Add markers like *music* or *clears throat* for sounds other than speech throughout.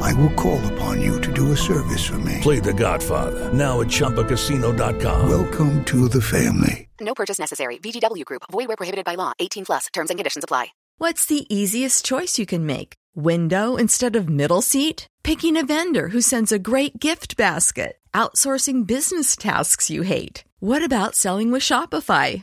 I will call upon you to do a service for me. Play The Godfather now at ChumbaCasino.com. Welcome to the family. No purchase necessary. VGW Group. Void where prohibited by law. 18 plus. Terms and conditions apply. What's the easiest choice you can make? Window instead of middle seat? Picking a vendor who sends a great gift basket? Outsourcing business tasks you hate? What about selling with Shopify?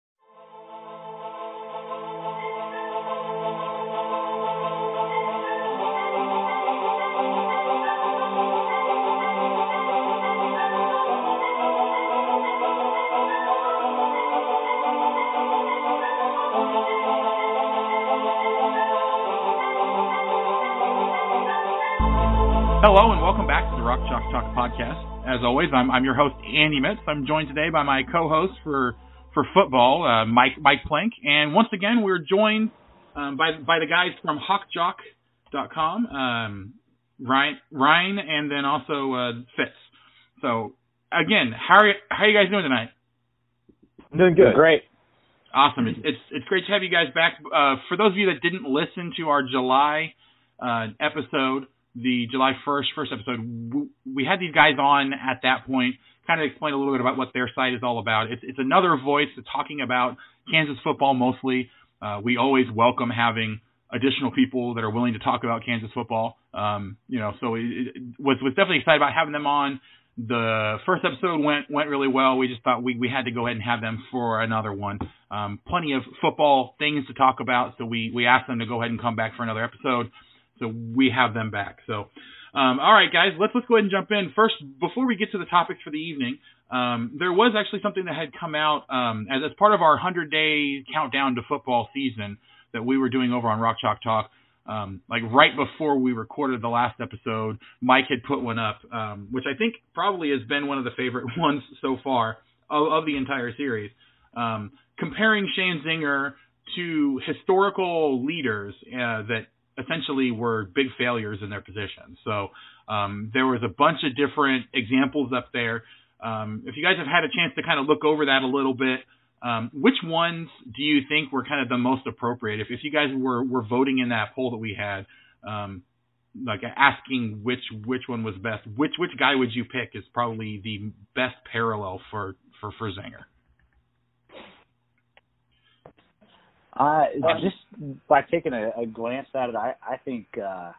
Hello and welcome back to the Rock Chalk Talk podcast. As always, I'm, I'm your host Andy Mitz. I'm joined today by my co-host for for football, uh, Mike Mike Plank, and once again we're joined um, by by the guys from HawkJock.com, um, Ryan Ryan, and then also uh, Fitz. So again, how are you, how are you guys doing tonight? I'm doing good. Great. Awesome. It's, it's it's great to have you guys back. Uh, for those of you that didn't listen to our July uh, episode, the July 1st first episode, we had these guys on at that point, kind of explain a little bit about what their site is all about. It's, it's another voice talking about Kansas football mostly. Uh, we always welcome having additional people that are willing to talk about Kansas football. Um, you know, so it, it was was definitely excited about having them on. The first episode went went really well. We just thought we we had to go ahead and have them for another one. Um, plenty of football things to talk about, so we we asked them to go ahead and come back for another episode. So we have them back. So, um, all right, guys, let's let's go ahead and jump in first. Before we get to the topics for the evening, um, there was actually something that had come out um, as as part of our 100 day countdown to football season that we were doing over on Rock Chalk Talk. Um, like right before we recorded the last episode, Mike had put one up, um, which I think probably has been one of the favorite *laughs* ones so far of, of the entire series, um, comparing Sheahon Zenger to historical leaders uh, that essentially were big failures in their position. So um, there was a bunch of different examples up there. Um, if you guys have had a chance to kind of look over that a little bit, um, which ones do you think were kind of the most appropriate? If, if you guys were, were voting in that poll that we had, um, like asking which which one was best, which which guy would you pick is probably the best parallel for for for Zenger. Uh, just by taking a, a glance at it, I, I think, uh,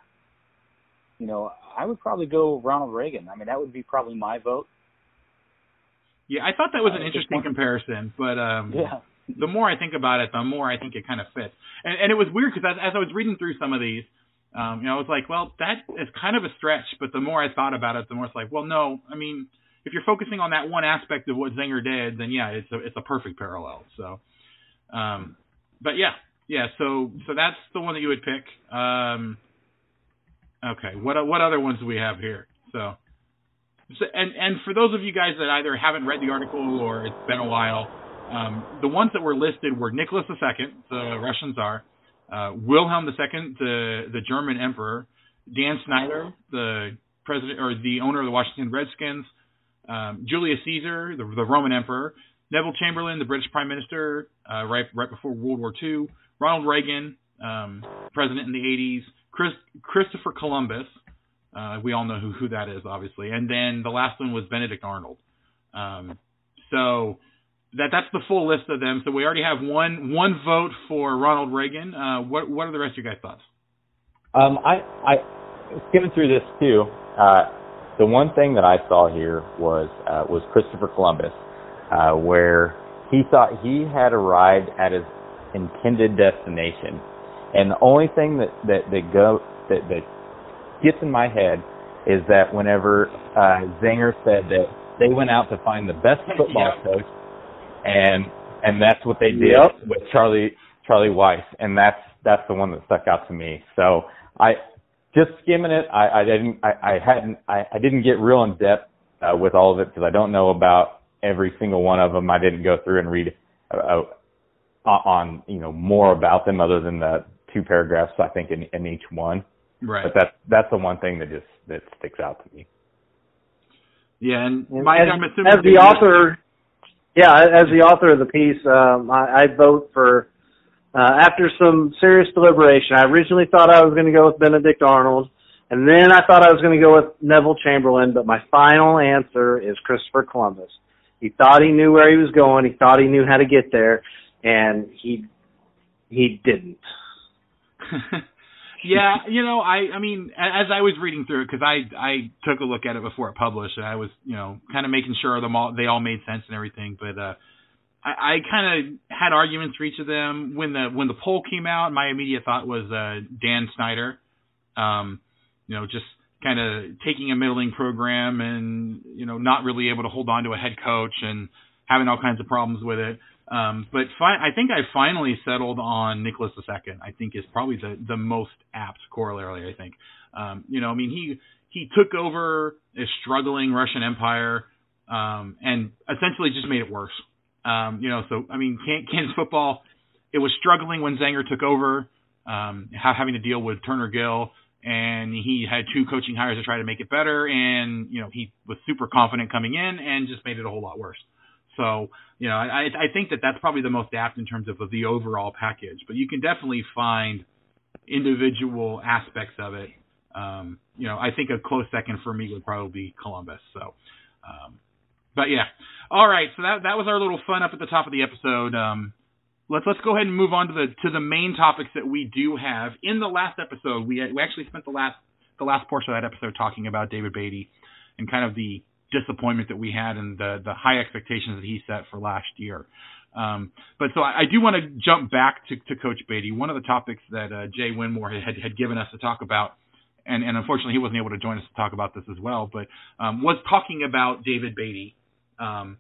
you know, I would probably go Ronald Reagan. I mean, that would be probably my vote. Yeah, I thought that was an Uh, interesting comparison, but um, Yeah. the more I think about it, the more I think it kind of fits. And, and it was weird because as, as I was reading through some of these, um, you know, I was like, well, that is kind of a stretch. But the more I thought about it, the more it's like, well, no, I mean, if you're focusing on that one aspect of what Zenger did, then yeah, it's a it's a perfect parallel. So, um, but yeah, yeah. So so that's the one that you would pick. Um, okay. What what other ones do we have here? So so, and and for those of you guys that either haven't read the article or it's been a while, um, the ones that were listed were Nicholas II, the Russian Tsar, uh, Wilhelm II, the the German Emperor, Dan Snyder, the president or the owner of the Washington Redskins, um, Julius Caesar, the, the Roman Emperor, Neville Chamberlain, the British Prime Minister, uh, right right before World War II, Ronald Reagan, um, president in the 80s, Chris, Christopher Columbus. Uh, we all know who, who that is, obviously. And then the last one was Benedict Arnold. Um, so that that's the full list of them. So we already have one one vote for Ronald Reagan. Uh, what what are the rest of your guys' thoughts? Um, I I skimming through this too. Uh, the one thing that I saw here was uh, was Christopher Columbus, uh, where he thought he had arrived at his intended destination, and the only thing that that that go that that gets in my head is that whenever uh, Zenger said that they went out to find the best *laughs* football Yep. coach, and and that's what they did Yep. with Charlie Charlie Weis, and that's that's the one that stuck out to me. So I just skimming it, I, I didn't I, I hadn't I, I didn't get real in depth uh, with all of it because I don't know about every single one of them. I didn't go through and read uh, uh, on you know more about them other than the two paragraphs I think in, in each one. Right. But that's that's the one thing that just that sticks out to me. Yeah, and And Mike, as, I'm assuming as the author, yeah, as the author of the piece, um, I, I vote for. Uh, after some serious deliberation, I originally thought I was going to go with Benedict Arnold, and then I thought I was going to go with Neville Chamberlain, but my final answer is Christopher Columbus. He thought he knew where he was going. He thought he knew how to get there, and he he didn't. *laughs* yeah, you know, I I mean, as I was reading through it, because I I took a look at it before it published, and I was you know kind of making sure them all they all made sense and everything, but uh, I, I kind of had arguments for each of them. When the when the poll came out, my immediate thought was uh, Dan Snyder, um, you know, just kind of taking a middling program and you know not really able to hold on to a head coach and having all kinds of problems with it. Um, but fi- I think I finally settled on Nicholas II. I think is probably the the most apt corollary. I think, um, you know, I mean he he took over a struggling Russian Empire um, and essentially just made it worse. Um, you know, so I mean, Kansas football it was struggling when Zenger took over, um, having to deal with Turner Gill, and he had two coaching hires to try to make it better, and you know he was super confident coming in and just made it a whole lot worse. So, you know, I, I think that that's probably the most apt in terms of the overall package. But you can definitely find individual aspects of it. Um, you know, I think a close second for me would probably be Columbus. So, um, but yeah, all right. So that that was our little fun up at the top of the episode. Um, let's let's go ahead and move on to the to the main topics that we do have. In the last episode, we we actually spent the last the last portion of that episode talking about David Beaty and kind of the disappointment that we had and the the high expectations that he set for last year. Um, but so I, I do want to jump back to, to Coach Beaty. One of the topics that uh, Jay Winmore had, had given us to talk about, and, and unfortunately he wasn't able to join us to talk about this as well, but um, was talking about David Beaty um,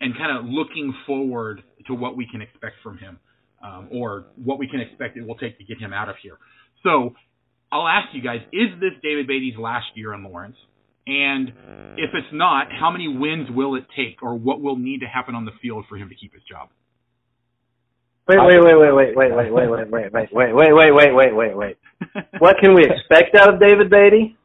and kind of looking forward to what we can expect from him um, or what we can expect it will take to get him out of here. So I'll ask you guys: Is this David Beaty's last year in Lawrence? And if it's not, how many wins will it take, or what will need to happen on the field for him to keep his job? Wait, wait, wait, wait, wait, wait, wait, wait, wait, wait, wait, wait, wait, wait, wait, wait, wait, wait. What can we expect out of David Beaty?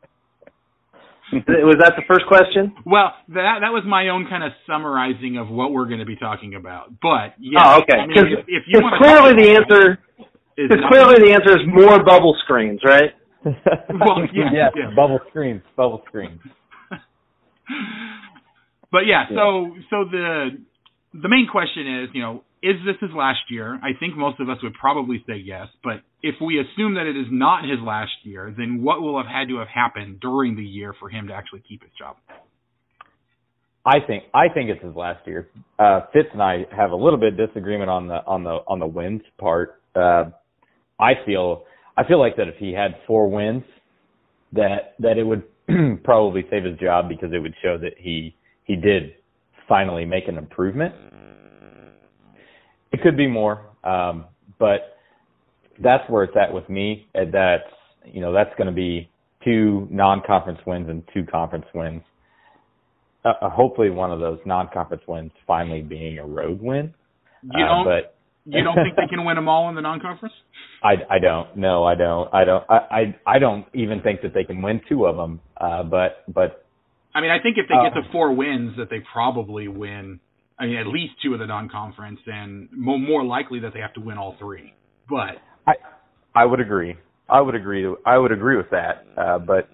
*laughs* Was that the first question? Well, that that was my own kind of summarizing of what we're going to be talking about. But yeah, oh, okay. I mean, Because if, if you to clearly the answer, is because clearly the answer is more bubble screens, right? *laughs* Well, yeah, yes, yeah. bubble screens, bubble screens. *laughs* but yeah, so so the the main question is, you know, is this his last year? I think most of us would probably say yes, but if we assume that it is not his last year, then what will have had to have happened during the year for him to actually keep his job? I think I think it's his last year. Uh, Fitz and I have a little bit of disagreement on the on the on the wins part. Uh, I feel I feel like that if he had four wins, that that it would *clears throat* probably save his job because it would show that he he did finally make an improvement. It could be more, um, but that's where it's at with me. And that's you know that's going to be two non-conference wins and two conference wins. uh, hopefully one of those non-conference wins finally being a road win. You Uh, don't but you don't think they can win them all in the non-conference? *laughs* I, I don't. No, I don't. I don't. I, I I don't even think that they can win two of them. Uh, but but I mean, I think if they get Uh, to four wins, that they probably win. I mean, at least two of the non-conference, and more, more likely that they have to win all three. But I I would agree. I would agree. I would agree with that. Uh, but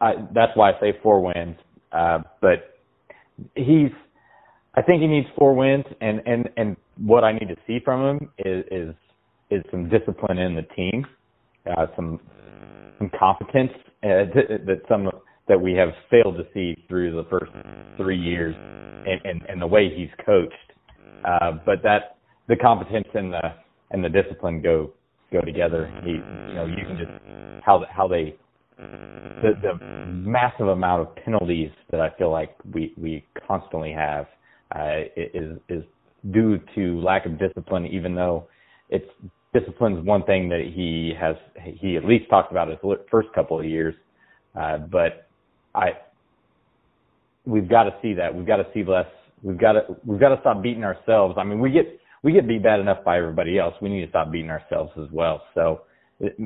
I, that's why I say four wins. Uh, but he's. I think he needs four wins, and and and what I need to see from him is is is some discipline in the team, uh, some some competence uh, that some that we have failed to see through the first three years, and and, and the way he's coached. Uh, but that the competence and the and the discipline go go together. He, you know, you can just how how they the the massive amount of penalties that I feel like we we constantly have uh, is is due to lack of discipline. Even though it's discipline's one thing that he has he at least talked about his first couple of years, uh, but I we've got to see that we've got to see less. We've got to we've got to stop beating ourselves. I mean, we get we get beat bad enough by everybody else. We need to stop beating ourselves as well. So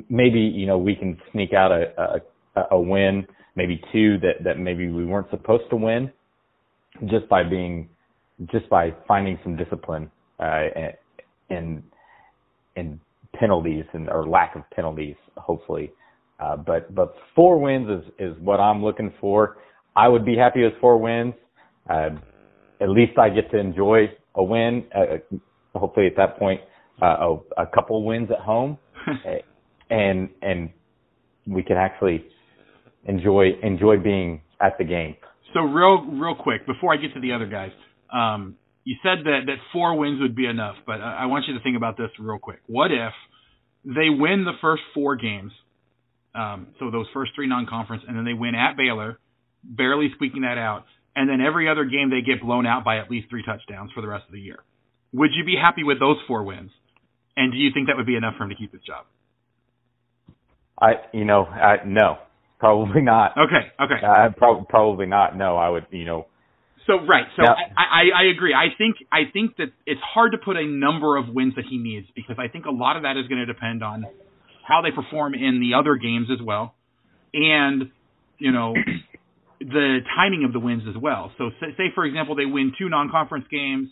maybe you know we can sneak out a a, a win, maybe two that that maybe we weren't supposed to win, just by being just by finding some discipline uh, and and penalties and or lack of penalties, hopefully. Uh, but but four wins is is what I'm looking for. I would be happy with four wins. Uh, at least I get to enjoy a win. Uh, hopefully, at that point, uh, a, a couple wins at home, *laughs* and and we can actually enjoy enjoy being at the game. So real real quick before I get to the other guys, um, you said that that four wins would be enough, but I, I want you to think about this real quick. What if they win the first four games, um, so those first three non-conference, and then they win at Baylor, barely squeaking that out, and then every other game they get blown out by at least three touchdowns for the rest of the year? Would you be happy with those four wins? And do you think that would be enough for him to keep his job? I you know I, no probably not. Okay, okay. Uh, pro- probably not. No, I would you know So right, so. I, I I agree. I think I think that it's hard to put a number of wins that he needs because I think a lot of that is going to depend on how they perform in the other games as well, and you know the timing of the wins as well. So say, for example they win two non-conference games,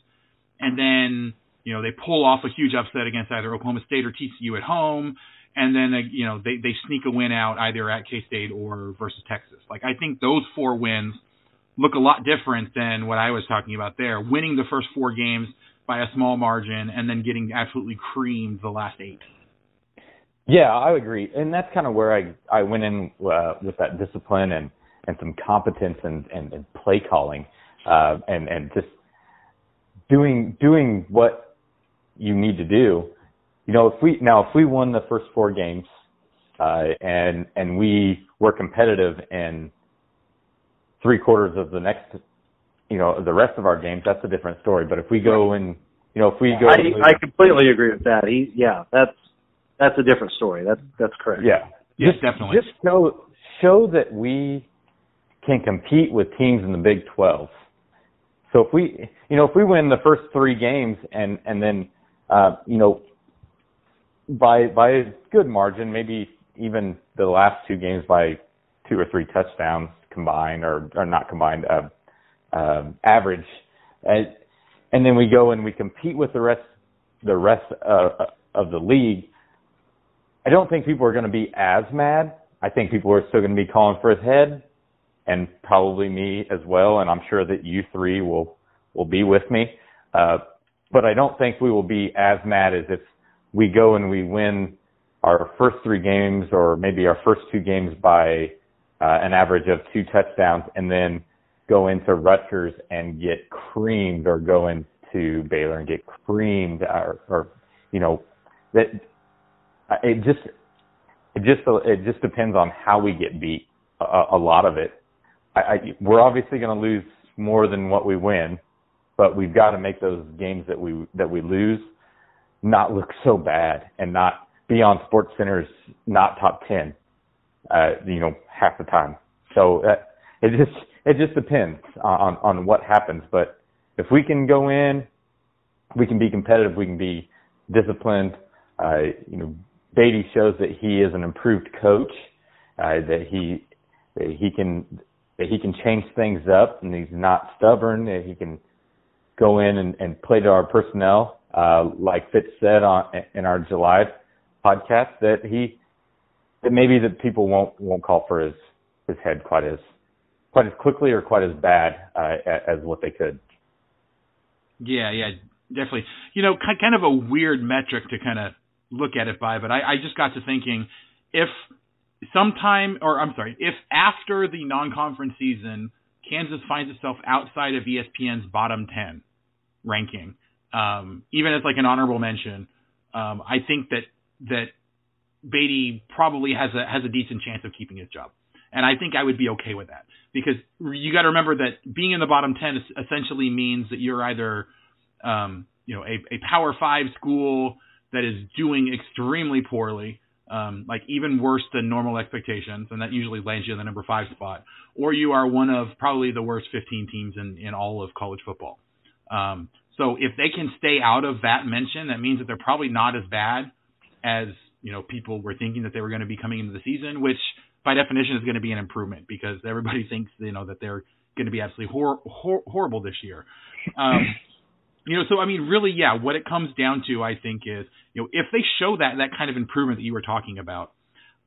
and then you know they pull off a huge upset against either Oklahoma State or TCU at home, and then they, you know they they sneak a win out either at K State or versus Texas. Like I think those four wins look a lot different than what I was talking about there. Winning the first four games by a small margin and then getting absolutely creamed the last eight. Yeah, I agree, and that's kind of where I I went in uh, with that discipline and and some competence and and, and play calling, uh, and and just doing doing what you need to do. You know, if we now if we won the first four games, uh, and and we were competitive in three quarters of the next, you know, the rest of our games, that's a different story. But if we go and you know if we go, and lose- I, I completely agree with that. He, yeah, that's that's a different story. That's that's correct. Yeah. Yes, just, definitely. Just show show that we can compete with teams in the Big 12. So if we, you know, if we win the first three games and and then, uh, you know, by by a good margin, maybe even the last two games by two or three touchdowns combined, or or not combined, uh, um, average, and and then we go and we compete with the rest the rest uh, of the league. I don't think people are going to be as mad. I think people are still going to be calling for his head, and probably me as well. And I'm sure that you three will will be with me. Uh, but I don't think we will be as mad as if we go and we win our first three games, or maybe our first two games by uh, an average of two touchdowns, and then go into Rutgers and get creamed, or go into Baylor and get creamed, or, or you know that it just it just it just depends on how we get beat. A, a lot of it, I, I, we're obviously going to lose more than what we win, but we've got to make those games that we that we lose not look so bad and not be on Sports Center's not top ten, uh, you know, half the time. So uh, it just it just depends on on what happens. But if we can go in, we can be competitive. We can be disciplined. Uh, you know, Beaty shows that he is an improved coach. Uh, that he that he can that he can change things up and he's not stubborn. That he can go in and, and play to our personnel, uh, like Fitz said on in our July podcast. That he that maybe that people won't won't call for his his head quite as quite as quickly or quite as bad uh, as what they could. Yeah, yeah, definitely. You know, kind of a weird metric to kind of look at it by, but I, I just got to thinking if sometime, or I'm sorry, if after the non-conference season, Kansas finds itself outside of ESPN's bottom 10 ranking, um, even as like an honorable mention, um, I think that that Beaty probably has a has a decent chance of keeping his job. And I think I would be okay with that because you got to remember that being in the bottom 10 essentially means that you're either, um, you know, a, a power five school that is doing extremely poorly, um, like even worse than normal expectations, and that usually lands you in the number five spot, or you are one of probably the worst 15 teams in, in all of college football. Um, so if they can stay out of that mention, that means that they're probably not as bad as you know people were thinking that they were going to be coming into the season, which by definition is going to be an improvement because everybody *laughs* thinks you know that they're going to be absolutely hor- hor- horrible this year. Um, you know, so I mean, really, yeah. What it comes down to, I think, is you know if they show that that kind of improvement that you were talking about,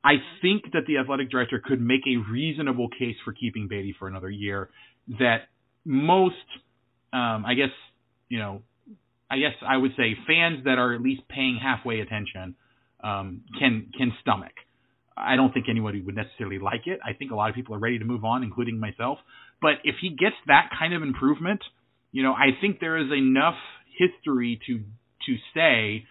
I think that the athletic director could make a reasonable case for keeping Beaty for another year. That most, um, I guess, you know, I guess I would say fans that are at least paying halfway attention um, can can stomach. I don't think anybody would necessarily like it. I think a lot of people are ready to move on, including myself. But if he gets that kind of improvement, you know, I think there is enough history to to say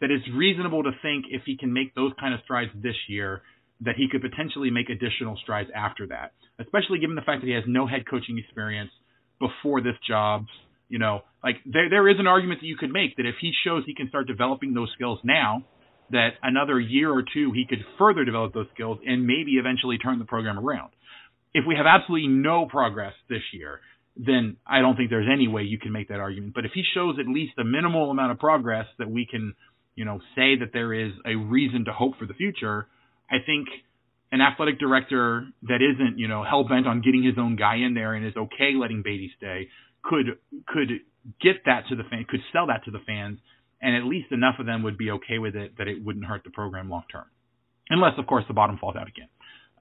that it's reasonable to think if he can make those kind of strides this year, that he could potentially make additional strides after that. Especially given the fact that he has no head coaching experience before this job. You know, like there there is an argument that you could make that if he shows he can start developing those skills now, that another year or two he could further develop those skills and maybe eventually turn the program around. If we have absolutely no progress this year, then I don't think there's any way you can make that argument. But if he shows at least a minimal amount of progress that we can, you know, say that there is a reason to hope for the future, I think an athletic director that isn't, you know, hell bent on getting his own guy in there and is okay letting Beaty stay could could get that to the fan, could sell that to the fans and at least enough of them would be okay with it that it wouldn't hurt the program long term, unless of course the bottom falls out again.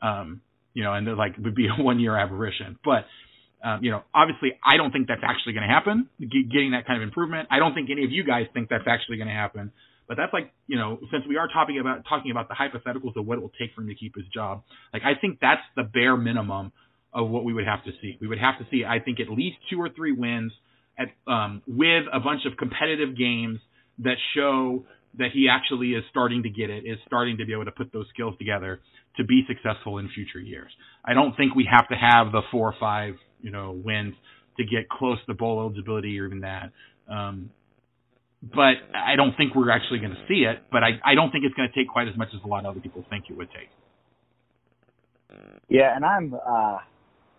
Um, you know, and like would be a one year aberration. But um, you know, obviously, I don't think that's actually going to happen. Getting that kind of improvement, I don't think any of you guys think that's actually going to happen. But that's like, you know, since we are talking about talking about the hypotheticals of what it will take for him to keep his job, like I think that's the bare minimum of what we would have to see. We would have to see, I think, at least two or three wins at um, with a bunch of competitive games that show that he actually is starting to get it, is starting to be able to put those skills together to be successful in future years. I don't think we have to have the four or five, you know, wins to get close to bowl eligibility or even that. Um, but I don't think we're actually going to see it. But I, I don't think it's going to take quite as much as a lot of other people think it would take. Yeah, and I'm uh,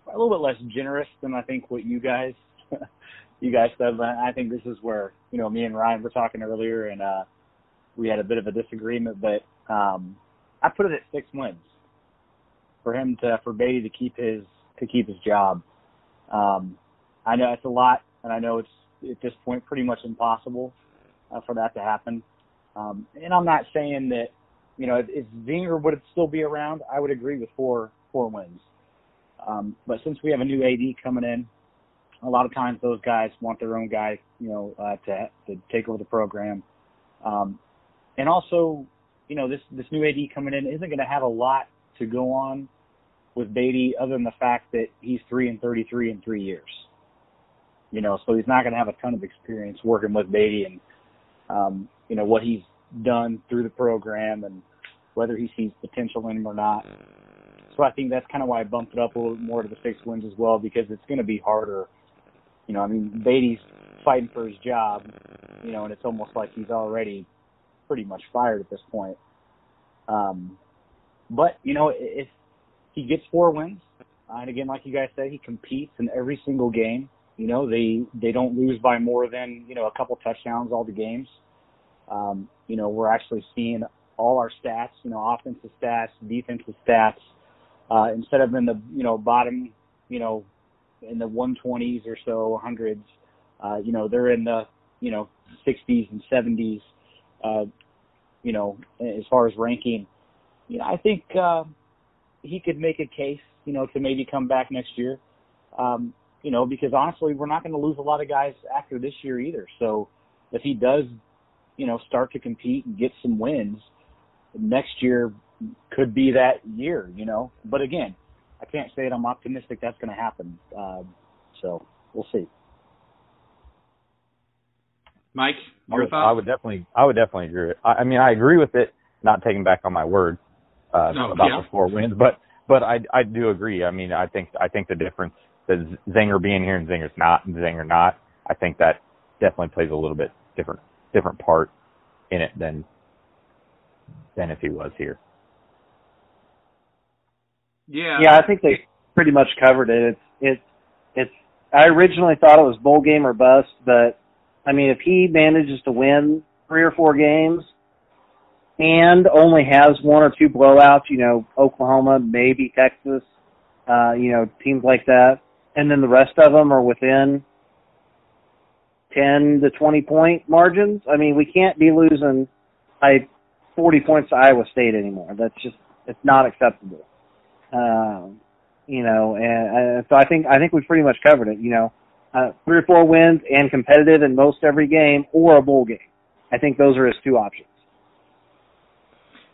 a little bit less generous than I think what you guys *laughs* you guys said. But I think this is where you know me and Ryan were talking earlier, and uh, we had a bit of a disagreement. But um, I put it at six wins for him to for Beaty to keep his to keep his job. Um, I know it's a lot, and I know it's at this point pretty much impossible uh, for that to happen. Um, and I'm not saying that you know if, if Zenger would still be around, I would agree with four four wins. Um, but since we have a new AD coming in, a lot of times those guys want their own guy, you know, uh, to to take over the program. Um, and also, you know, this this new AD coming in isn't going to have a lot to go on with Beaty other than the fact that he's three and 33 in three years. You know, so he's not to have a ton of experience working with Beaty and, um, you know, what he's done through the program and whether he sees potential in him or not. So I think that's kind of why I bumped it up a little more to the six wins as well because it's going to be harder you know, I mean, Beaty's fighting for his job, you know, and it's almost like he's already pretty much fired at this point. Um, but you know, if he gets four wins, and again, like you guys said, he competes in every single game. You know, they they don't lose by more than you know a couple touchdowns all the games. Um, you know, we're actually seeing all our stats, you know, offensive stats, defensive stats, uh, instead of in the you know bottom, you know, in the 120s or so, 100s. Uh, you know, they're in the you know 60s and 70s. Uh, you know, as far as ranking, you know, I think uh, he could make a case, you know, to maybe come back next year. Um, you know, because honestly, we're not going to lose a lot of guys after this year either. So if he does, you know, start to compete and get some wins, next year could be that year, you know. But again, I can't say that I'm optimistic that's going to happen. Um, so we'll see. Mike, I would, thoughts? I would definitely, I would definitely agree. With, I, I mean, I agree with it. Not taking back on my word uh, No, about yeah. the four wins, but but I I do agree. I mean, I think I think the difference that Zenger being here and Zenger's not, and Zenger not. I think that definitely plays a little bit different different part in it than than if he was here. yeah. Yeah, I think they pretty much covered it. It's it's it's. I originally thought it was bowl game or bust, but I mean, if he manages to win three or four games and only has one or two blowouts, you know, Oklahoma, maybe Texas, uh, you know, teams like that, and then the rest of them are within ten to twenty point margins. I mean, we can't be losing by forty points to Iowa State anymore. That's just it's not acceptable. Um, you know, and, and so I think I think we've pretty much covered it. You know, uh, three or four wins and competitive in most every game, or a bowl game. I think those are his two options.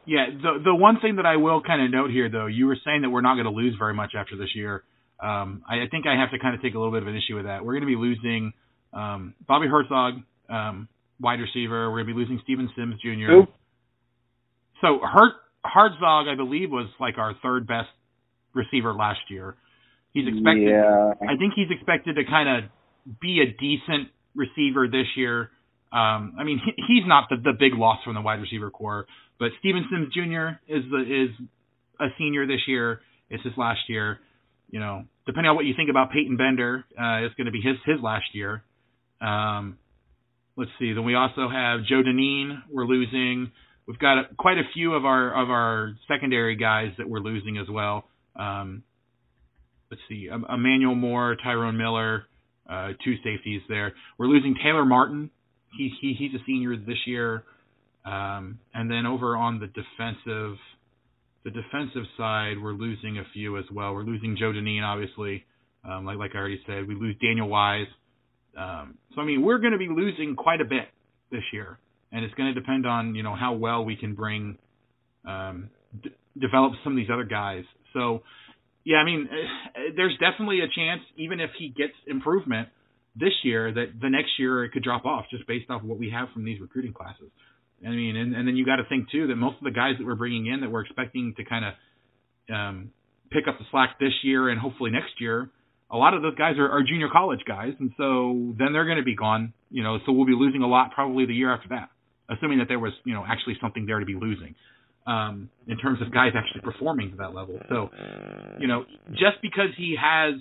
Yeah, the the one thing that I will kind of note here, though, you were saying that we're not going to lose very much after this year. Um, I, I think I have to kind of take a little bit of an issue with that. We're going to be losing um, Bobby Herzog, um, wide receiver. We're going to be losing Steven Sims Jr. Who? So Hert Herzog, I believe, was like our third best receiver last year. He's expected. Yeah. I think he's expected to kind of be a decent receiver this year. Um, I mean, he, he's not the, the big loss from the wide receiver core, but Steven Sims Jr. is the, is a senior this year. It's his last year. You know, depending on what you think about Peyton Bender, uh, it's going to be his his last year. Um, let's see. Then we also have Joe Dineen. We're losing. We've got a, quite a few of our of our secondary guys that we're losing as well. Um, let's see. Emmanuel Moore, Tyrone Miller, uh, two safeties there. We're losing Taylor Martin. He, he he's a senior this year. Um, and then over on the defensive, the defensive side, we're losing a few as well. We're losing Joe Dineen, obviously. Um, like like I already said, we lose Daniel Wise. Um, so I mean, we're going to be losing quite a bit this year, and it's going to depend on you know how well we can bring, um, d- develop some of these other guys. So yeah, I mean, eh, there's definitely a chance, even if he gets improvement this year, that the next year it could drop off just based off what we have from these recruiting classes. I mean, and, and then you got to think too that most of the guys that we're bringing in that we're expecting to kind of um, pick up the slack this year and hopefully next year, a lot of those guys are, are junior college guys, and so then they're going to be gone. You know, so we'll be losing a lot probably the year after that, assuming that there was you know actually something there to be losing um, in terms of guys actually performing to that level. So, you know, just because he has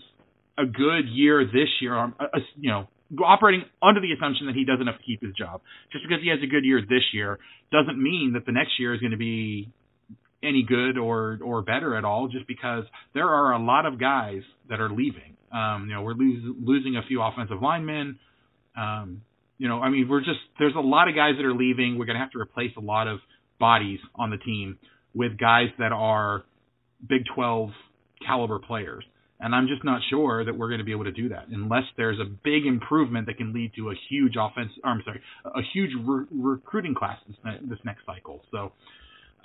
a good year this year, um, uh, uh, you know, operating under the assumption that he doesn't have to keep his job, just because he has a good year this year doesn't mean that the next year is going to be any good or or better at all. Just because there are a lot of guys that are leaving. Um, you know, we're lose, losing a few offensive linemen. Um, you know, I mean, we're just there's a lot of guys that are leaving. We're going to have to replace a lot of bodies on the team with guys that are Big 12 caliber players. And I'm just not sure that we're going to be able to do that unless there's a big improvement that can lead to a huge offense. Or I'm sorry, a huge re- recruiting class this, ne- this next cycle. So,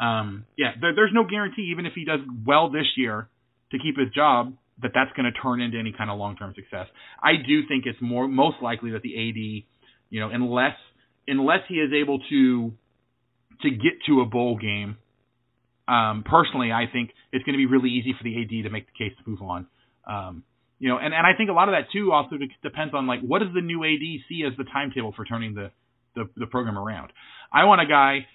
um, yeah, there, there's no guarantee, even if he does well this year to keep his job, that that's going to turn into any kind of long-term success. I do think it's more most likely that the AD, you know, unless unless he is able to to get to a bowl game. Um, personally, I think it's going to be really easy for the AD to make the case to move on. Um, you know, and, and I think a lot of that too also depends on like what does the new AD see as the timetable for turning the, the the program around. I want a guy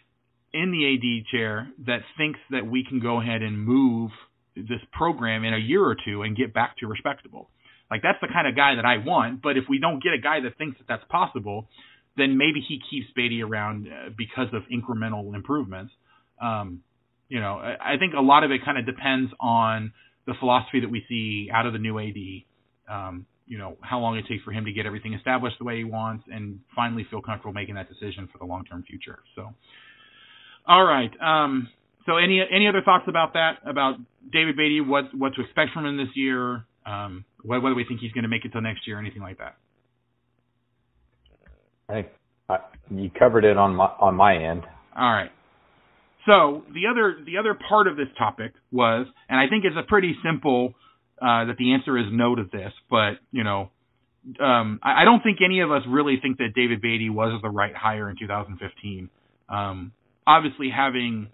in the AD chair that thinks that we can go ahead and move this program in a year or two and get back to respectable. Like that's the kind of guy that I want. But if we don't get a guy that thinks that that's possible, then maybe he keeps Beaty around uh, because of incremental improvements. Um, you know, I, I think a lot of it kind of depends on the philosophy that we see out of the new AD. Um, you know, how long it takes for him to get everything established the way he wants and finally feel comfortable making that decision for the long term future. So, all right. Um, so any any other thoughts about that? About David Beaty, What what to expect from him this year? Um, whether we think he's going to make it till next year, or anything like that. I think I, you covered it on my on my end. All right. So the other the other part of this topic was, and I think it's a pretty simple uh, that the answer is no to this, but you know, um, I, I don't think any of us really think that David Beaty was the right hire in 2015. Um, obviously, having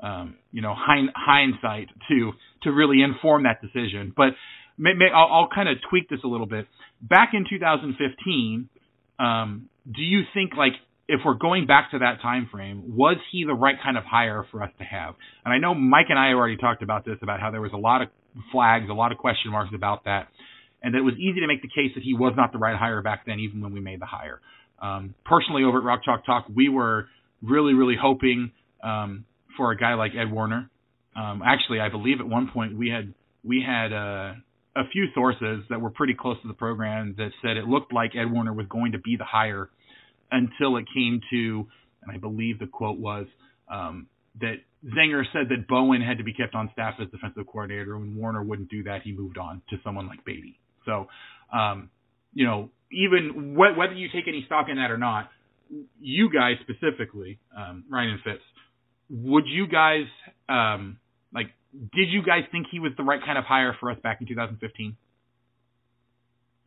um, you know hind, hindsight to to really inform that decision, but may, may, I'll, I'll kind of tweak this a little bit. Back in 2015, um, do you think like if we're going back to that time frame, was he the right kind of hire for us to have? And I know Mike and I already talked about this about how there was a lot of flags, a lot of question marks about that, and that it was easy to make the case that he was not the right hire back then, even when we made the hire. Um, personally, over at Rock Chalk Talk, we were really, really hoping um, for a guy like Ed Warinner. Um, actually, I believe at one point we had we had uh, a few sources that were pretty close to the program that said it looked like Ed Warinner was going to be the hire until it came to, and I believe the quote was um, that Zenger said that Bowen had to be kept on staff as defensive coordinator. When Warinner wouldn't do that, he moved on to someone like Beaty. So, um, you know, even wh- whether you take any stock in that or not, you guys specifically, um, Ryan and Fitz, would you guys um, like? Did you guys think he was the right kind of hire for us back in 2015?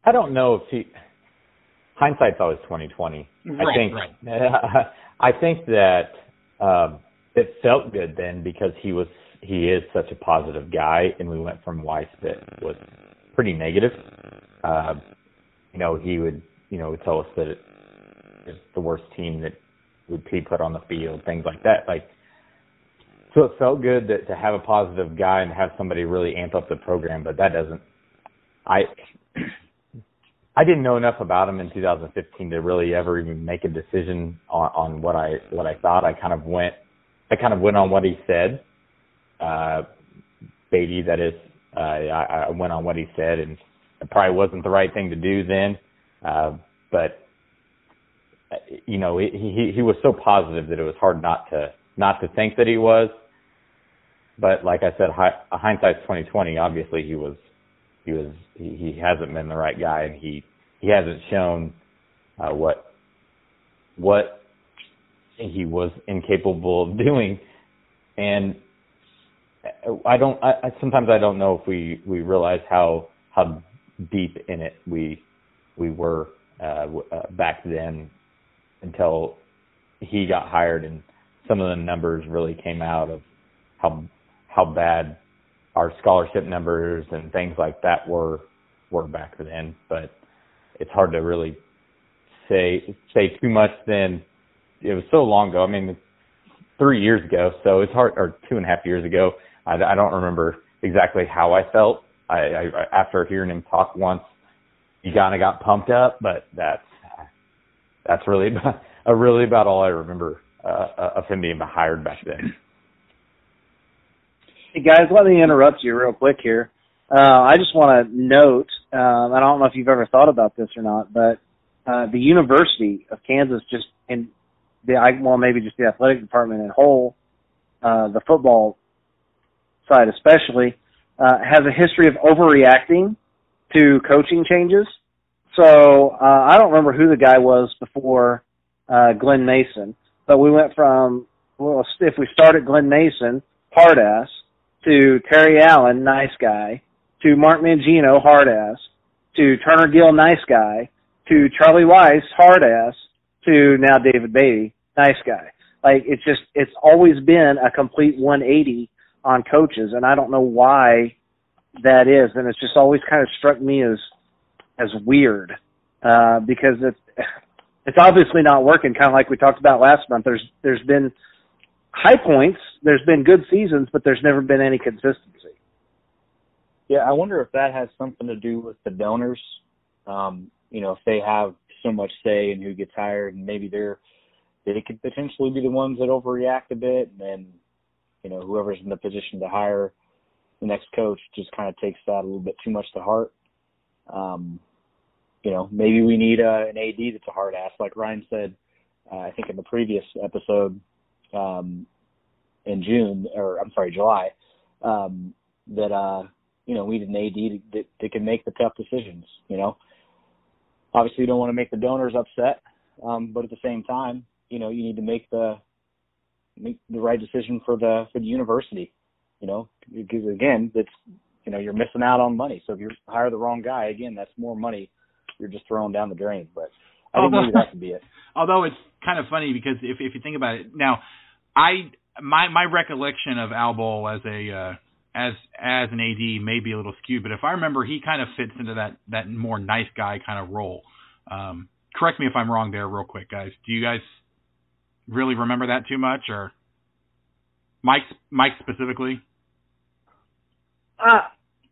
I don't know if he. Hindsight's always 2020. Right, I think. right. *laughs* I think that um, it felt good then because he was he is such a positive guy, and we went from Weis that was pretty negative. Uh, you know, he would you know tell us that it is the worst team that would be put on the field, things like that. Like, so it felt good that, to have a positive guy and have somebody really amp up the program, but that doesn't. I I didn't know enough about him in 2015 to really ever even make a decision on, on what I what I thought. I kind of went I kind of went on what he said. Uh, Beaty, that is, uh, I, I went on what he said, and it probably wasn't the right thing to do then. Uh, but uh, you know, he, he he was so positive that it was hard not to not to think that he was. But like I said, hi, hindsight's 2020. Obviously, he was he was he, he hasn't been the right guy, and he he hasn't shown uh, what what he was incapable of *laughs* doing. And I don't. I, sometimes I don't know if we we realize how how deep in it we we were uh, uh, back then until he got hired and some of the numbers really came out of how how bad our scholarship numbers and things like that were were back then. But it's hard to really say say too much then it was so long ago. I mean, three years ago, so it's hard, or two and a half years ago. I, I don't remember exactly how I felt. I, I after hearing him talk once, you kind of got pumped up, but that's that's really about, uh, *laughs* really about all I remember uh, of him being hired back then. Hey guys, let me interrupt you real quick here. Uh, I just want to note, um, I don't know if you've ever thought about this or not, but uh, the University of Kansas just in the well maybe just the athletic department in whole, uh, the football side especially, uh, has a history of overreacting to coaching changes. So uh, I don't remember who the guy was before uh, Glen Mason, but we went from well if we start at Glen Mason, hard ass, to Terry Allen, nice guy, to Mark Mangino, hard ass, to Turner Gill, nice guy, to Charlie Weis, hard ass, to now David Beaty, nice guy. Like it's just it's always been a complete 180 on coaches, and I don't know why that is, and it's just always kind of struck me as as weird uh, because it's it's obviously not working. Kind of like we talked about last month. There's there's been high points, there's been good seasons, but there's never been any consistency. Yeah, I wonder if that has something to do with the donors. Um, you know, if they have so much say in who gets hired, and maybe they're they could potentially be the ones that overreact a bit, and then you know whoever's in the position to hire the next coach just kind of takes that a little bit too much to heart. Um, you know, maybe we need uh, an AD that's a hard ass, like Ryan said. Uh, I think in the previous episode um, in June, or I'm sorry, July, um, that uh, you know we need an AD that, that can make the tough decisions. You know, obviously you don't want to make the donors upset, um, but at the same time, you know, you need to make the make the right decision for the for the university. You know, because again, it's you know you're missing out on money. So if you hire the wrong guy, again, that's more money you're just throwing down the drain. But I maybe that could be it. *laughs* Although it's kind of funny because if if you think about it now, I my my recollection of Al Bohl as a uh, as as an AD may be a little skewed, but if I remember, he kind of fits into that that more nice guy kind of role. Um, correct me if I'm wrong there, real quick, guys. Do you guys really remember that too much, or Mike Mike specifically? Uh,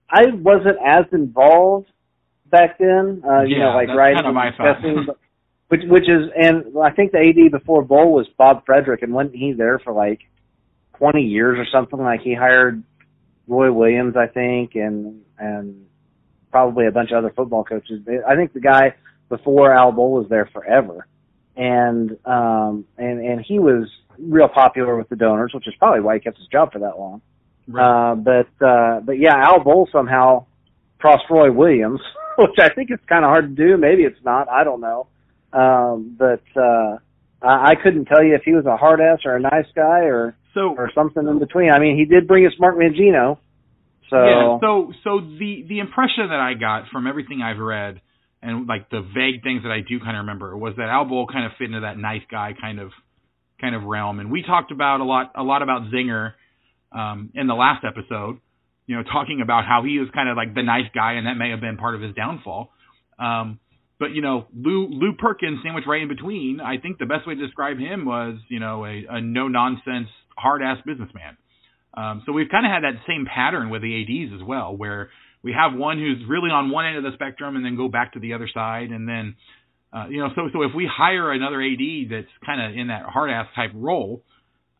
I wasn't as involved back then. Uh, you know, like that's writing kinda my and thought. Which which is, and I think the AD before Bohl was Bob Frederick, and wasn't he there for like twenty years or something? Like he hired Roy Williams, I think, and and probably a bunch of other football coaches. I think the guy before Al Bohl was there forever, and um and and he was real popular with the donors, which is probably why he kept his job for that long. Uh, but uh, but yeah, Al Bohl somehow crossed Roy Williams, *laughs* which I think is kind of hard to do. Maybe it's not. I don't know. Um, but uh, I, I couldn't tell you if he was a hard ass or a nice guy or so or something in between. I mean, he did bring us Mark Mangino. So yeah, so so the the impression that I got from everything I've read and like the vague things that I do kind of remember was that Al Bohl kind of fit into that nice guy kind of kind of realm. And we talked about a lot a lot about Zenger um, in the last episode. You know, talking about how he was kind of like the nice guy, and that may have been part of his downfall. Um, but you know, Lou Lew Perkins, sandwiched right in between. I think the best way to describe him was you know a, a no nonsense hard ass businessman. Um, so we've kind of had that same pattern with the ads as well, where we have one who's really on one end of the spectrum and then go back to the other side, and then uh, you know, so so if we hire another AD that's kind of in that hard ass type role,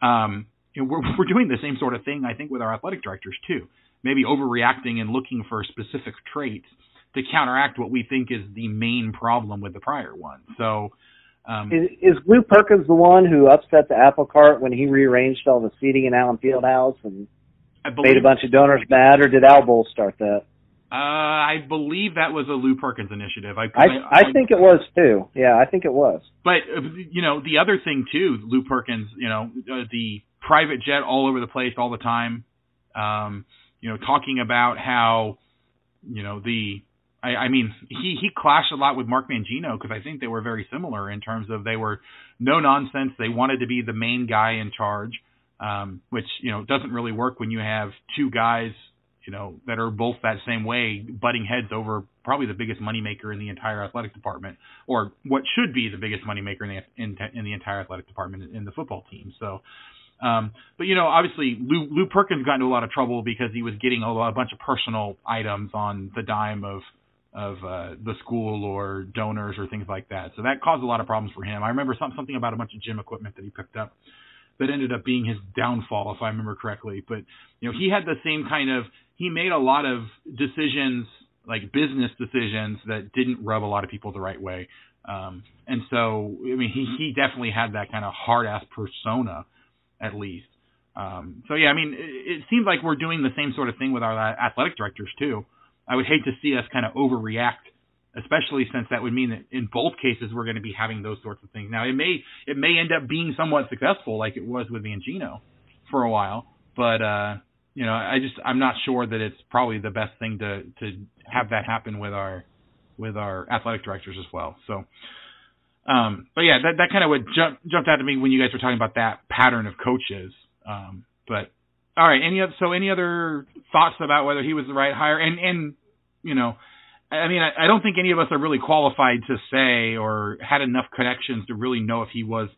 um, you know, we're *laughs* we're doing the same sort of thing I think with our athletic directors too. Maybe overreacting and looking for specific traits to counteract what we think is the main problem with the prior one. So. Um, is, is Lew Perkins the one who upset the apple cart when he rearranged all the seating in Allen Fieldhouse and I made a bunch of donors mad, or did Al Bohl start that? uh, I believe that was a Lew Perkins initiative. I, I I think it was too. Yeah, I think it was. But uh, you know, the other thing too, Lew Perkins, you know, uh, the private jet all over the place all the time. Um, you know, talking about how, you know, the I, I mean, he he clashed a lot with Mark Mangino because I think they were very similar in terms of they were no nonsense. They wanted to be the main guy in charge, um, which you know doesn't really work when you have two guys, you know, that are both that same way, butting heads over probably the biggest moneymaker in the entire athletic department, or what should be the biggest moneymaker in the in, in the entire athletic department in the football team. So. Um, but you know, obviously, Lou, Lew Perkins got into a lot of trouble because he was getting a, a bunch of personal items on the dime of of uh, the school or donors or things like that. So that caused a lot of problems for him. I remember some, something about a bunch of gym equipment that he picked up that ended up being his downfall, if I remember correctly. But you know, he had the same kind of he made a lot of decisions like business decisions that didn't rub a lot of people the right way. Um, and so, I mean, he he definitely had that kind of hard ass persona, at least. Um, so yeah, I mean, it, it seems like we're doing the same sort of thing with our athletic directors too. I would hate to see us kind of overreact, especially since that would mean that in both cases we're going to be having those sorts of things. Now it may it may end up being somewhat successful, like it was with Mangino for a while, but uh, you know, I just I'm not sure that it's probably the best thing to to have that happen with our with our athletic directors as well. So. Um, but yeah, that that kind of would jump jumped out to me when you guys were talking about that pattern of coaches. Um, but all right, any other so any other thoughts about whether he was the right hire? And and you know, I mean, I, I don't think any of us are really qualified to say or had enough connections to really know if he was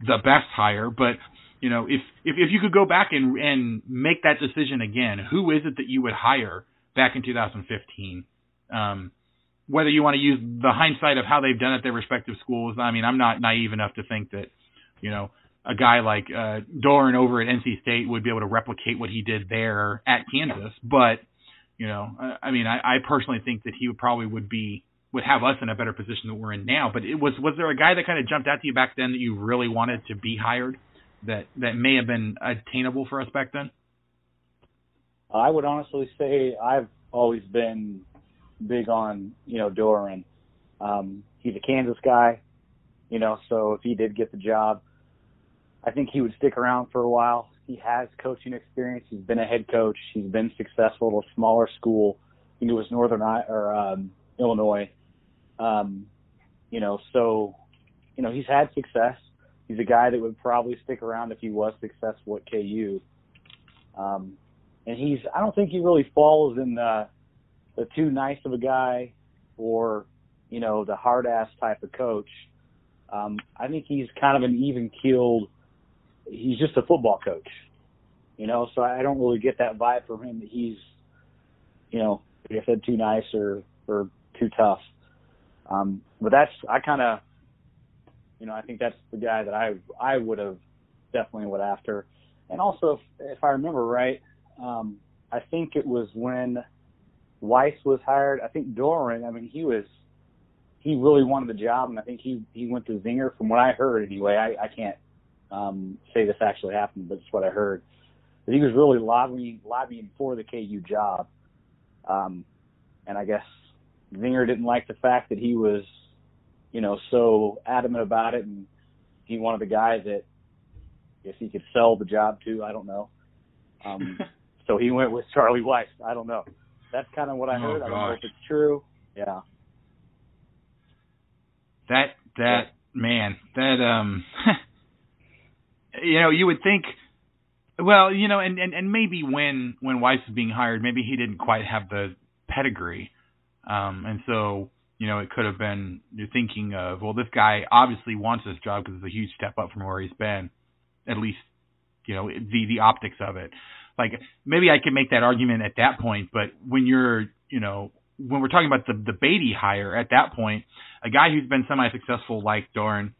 the best hire. But you know, if if if you could go back and and make that decision again, who is it that you would hire back in 2015. Um, whether you want to use the hindsight of how they've done at their respective schools, I mean, I'm not naive enough to think that, you know, a guy like uh, Doeren over at NC State would be able to replicate what he did there at Kansas. But, you know, I, I mean, I, I personally think that he would probably would be would have us in a better position than we're in now. But it was was there a guy that kind of jumped out to you back then that you really wanted to be hired that that may have been attainable for us back then? I would honestly say I've always been big on you know Doeren. Um, he's a Kansas guy, you know, so if he did get the job, I think he would stick around for a while. He has coaching experience. He's been a head coach. He's been successful at a smaller school. I think it was Northern I- or um, Illinois. Um, you know, so you know he's had success. He's a guy that would probably stick around if he was successful at KU. Um, and he's I don't think he really falls in the the too nice of a guy or you know the hard ass type of coach. Um, I think he's kind of an even keeled. He's just a football coach, you know. So I don't really get that vibe from him that he's, you know, like I said, too nice or or too tough. Um, but that's I kind of, you know, I think that's the guy that I I would have definitely went after. And also, if, if I remember right, um, I think it was when Weis was hired. I think Doeren. I mean, he was he really wanted the job, and I think he he went to Zenger. From what I heard, anyway, I, I can't um, say this actually happened, but it's what I heard. That he was really lobbying lobbying for the KU job, um, and I guess Zenger didn't like the fact that he was, you know, so adamant about it, and he wanted a guy that if he could sell the job to. I don't know. Um, *laughs* so he went with Charlie Weis. I don't know. That's kind of what I Oh, heard. I don't know if it's true. Yeah. That that man, that um *laughs* you know, you would think well, you know, and, and, and maybe when when Weis was being hired, maybe he didn't quite have the pedigree. Um and so, you know, it could have been you're thinking of, well, this guy obviously wants this job because it's a huge step up from where he's been. At least, you know, the the optics of it. Like maybe I could make that argument at that point, but when you're, you know, when we're talking about the the Beaty hire at that point, a guy who's been semi successful like Doeren,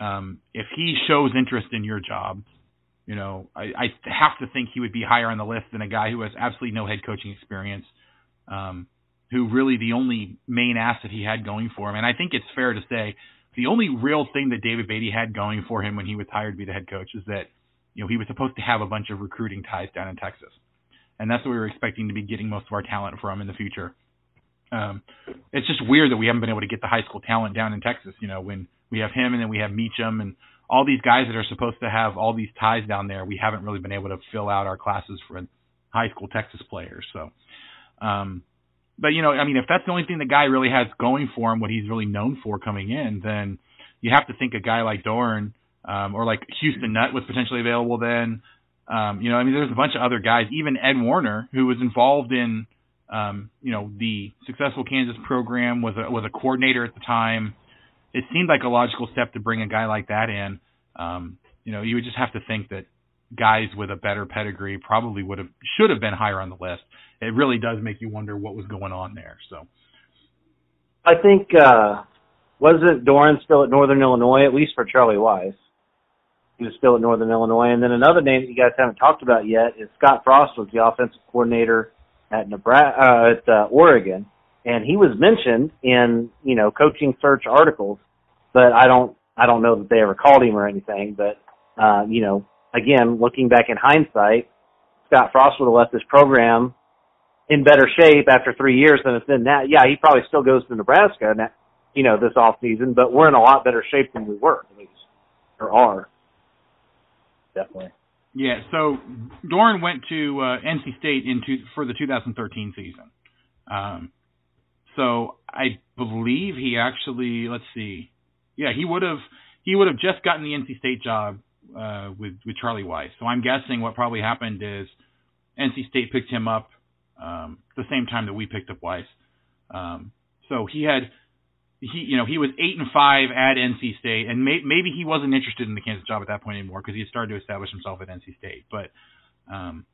um, if he shows interest in your job, you know, I, I have to think he would be higher on the list than a guy who has absolutely no head coaching experience, um, who really the only main asset he had going for him. And I think it's fair to say the only real thing that David Beaty had going for him when he was hired to be the head coach is that, you know, he was supposed to have a bunch of recruiting ties down in Texas. And that's what we were expecting to be getting most of our talent from in the future. Um, it's just weird that we haven't been able to get the high school talent down in Texas. You know, when we have him and then we have Meacham and all these guys that are supposed to have all these ties down there, we haven't really been able to fill out our classes for high school Texas players. So, um, but you know, I mean, if that's the only thing the guy really has going for him, what he's really known for coming in, then you have to think a guy like Doeren um, or like Houston Nutt was potentially available then. Um, you know, I mean, there's a bunch of other guys, even Ed Warinner, who was involved in, um, you know, the successful Kansas program, was a was a coordinator at the time. It seemed like a logical step to bring a guy like that in. Um, you know, you would just have to think that guys with a better pedigree probably would have should have been higher on the list. It really does make you wonder what was going on there. So I think uh wasn't Doeren still at Northern Illinois, at least for Charlie Weis. He was still at Northern Illinois. And then another name that you guys haven't talked about yet is Scott Frost was the offensive coordinator at Nebraska uh, at uh, Oregon. And he was mentioned in, you know, coaching search articles, but I don't I don't know that they ever called him or anything, but uh, you know, again, looking back in hindsight, Scott Frost would have left this program in better shape after three years than it's been now. Yeah, he probably still goes to Nebraska, now, you know, this off season, but we're in a lot better shape than we were, at least, or are. Definitely. Yeah, so Doeren went to uh, NC State into for the 2013 season. Um, so I believe he actually let's see, yeah, he would have he would have just gotten the NC State job uh, with with Charlie Weis. So I'm guessing what probably happened is NC State picked him up um, the same time that we picked up Weis. Um, so he had he you know he was eight and five at NC State, and may, maybe he wasn't interested in the Kansas job at that point anymore because he had started to establish himself at NC State. But um,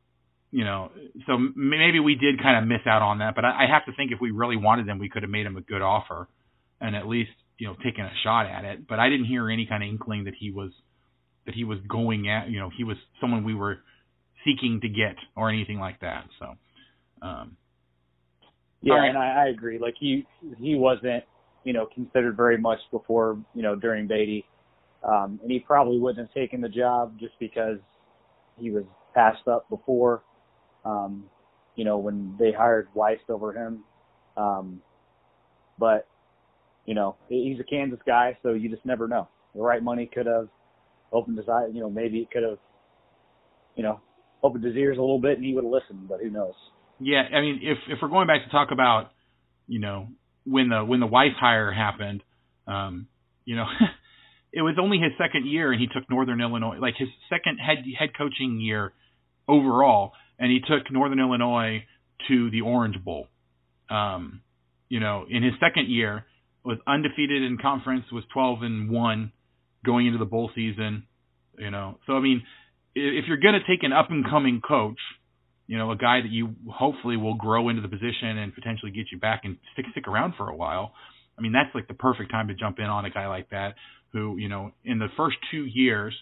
you know, so m- maybe we did kind of miss out on that. But I, I have to think if we really wanted him, we could have made him a good offer, and at least you know taken a shot at it. But I didn't hear any kind of inkling that he was that he was going at you know he was someone we were seeking to get or anything like that. So. Um, Yeah, right. and I, I agree. Like he he wasn't, you know, considered very much before, you know, during Beaty. Um and he probably wouldn't have taken the job just because he was passed up before. Um, you know, when they hired Weis over him. Um but, you know, he's a Kansas guy, so you just never know. The right money could have opened his eye you know, maybe it could have you know, opened his ears a little bit and he would have listened, but who knows. Yeah, I mean, if if we're going back to talk about, you know, when the when the Weis hire happened, um, you know, *laughs* it was only his second year, and he took Northern Illinois, like his second head head coaching year overall, and he took Northern Illinois to the Orange Bowl. Um, you know, in his second year, was undefeated in conference, was 12 and one going into the bowl season. You know, so I mean, if you're going to take an up and coming coach you know, a guy that you hopefully will grow into the position and potentially get you back and stick stick around for a while. I mean, that's like the perfect time to jump in on a guy like that who, you know, in the first 2 years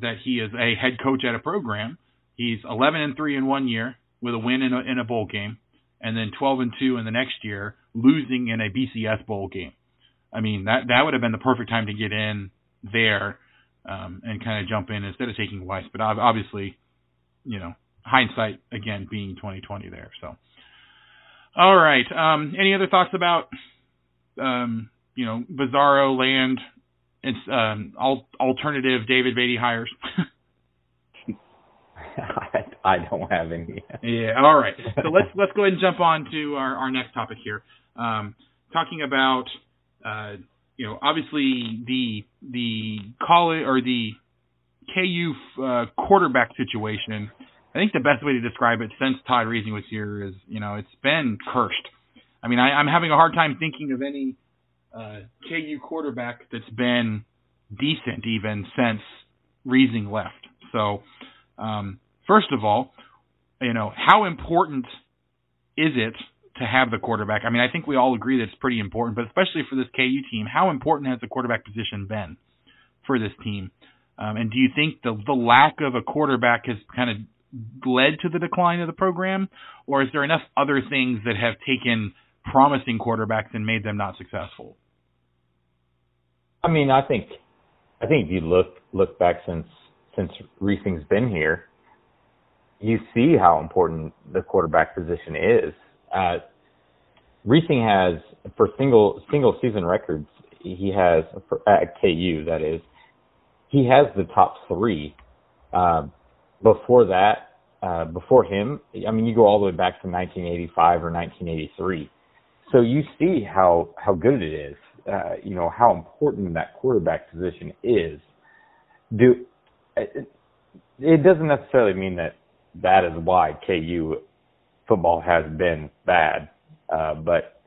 that he is a head coach at a program, he's 11 and 3 in one year with a win in a, in a bowl game and then 12 and 2 in the next year losing in a BCS bowl game. I mean, that that would have been the perfect time to get in there um, and kind of jump in instead of taking Weis. But obviously, you know, hindsight again being 2020 there. So, all right. Um, any other thoughts about, um, you know, Bizarro land? It's um, al- alternative David Beaty hires. *laughs* I, don't have any. yeah. All right. So let's let's go ahead and jump on to our, our next topic here. Um, talking about, uh, you know, obviously the the college or the KU uh, quarterback situation. I think the best way to describe it since Todd Reesing was here is, you know, it's been cursed. I mean, I, I'm having a hard time thinking of any uh, KU quarterback that's been decent even since Reesing left. So, um, first of all, you know, how important is it to have the quarterback? I mean, I think we all agree that it's pretty important, but especially for this KU team, how important has the quarterback position been for this team? Um, and do you think the the lack of a quarterback has kind of led to the decline of the program, or is there enough other things that have taken promising quarterbacks and made them not successful? I mean, I think, I think if you look look back since since Reesing's been here, you see how important the quarterback position is. Uh, Reesing has for single single season records, he has for, at KU that is, he has the top three. Uh, before that, uh, before him, I mean, you go all the way back to 1985 or 1983. So you see how how good it is. Uh, you know how important that quarterback position is. Do it, it doesn't necessarily mean that that is why KU football has been bad, uh, but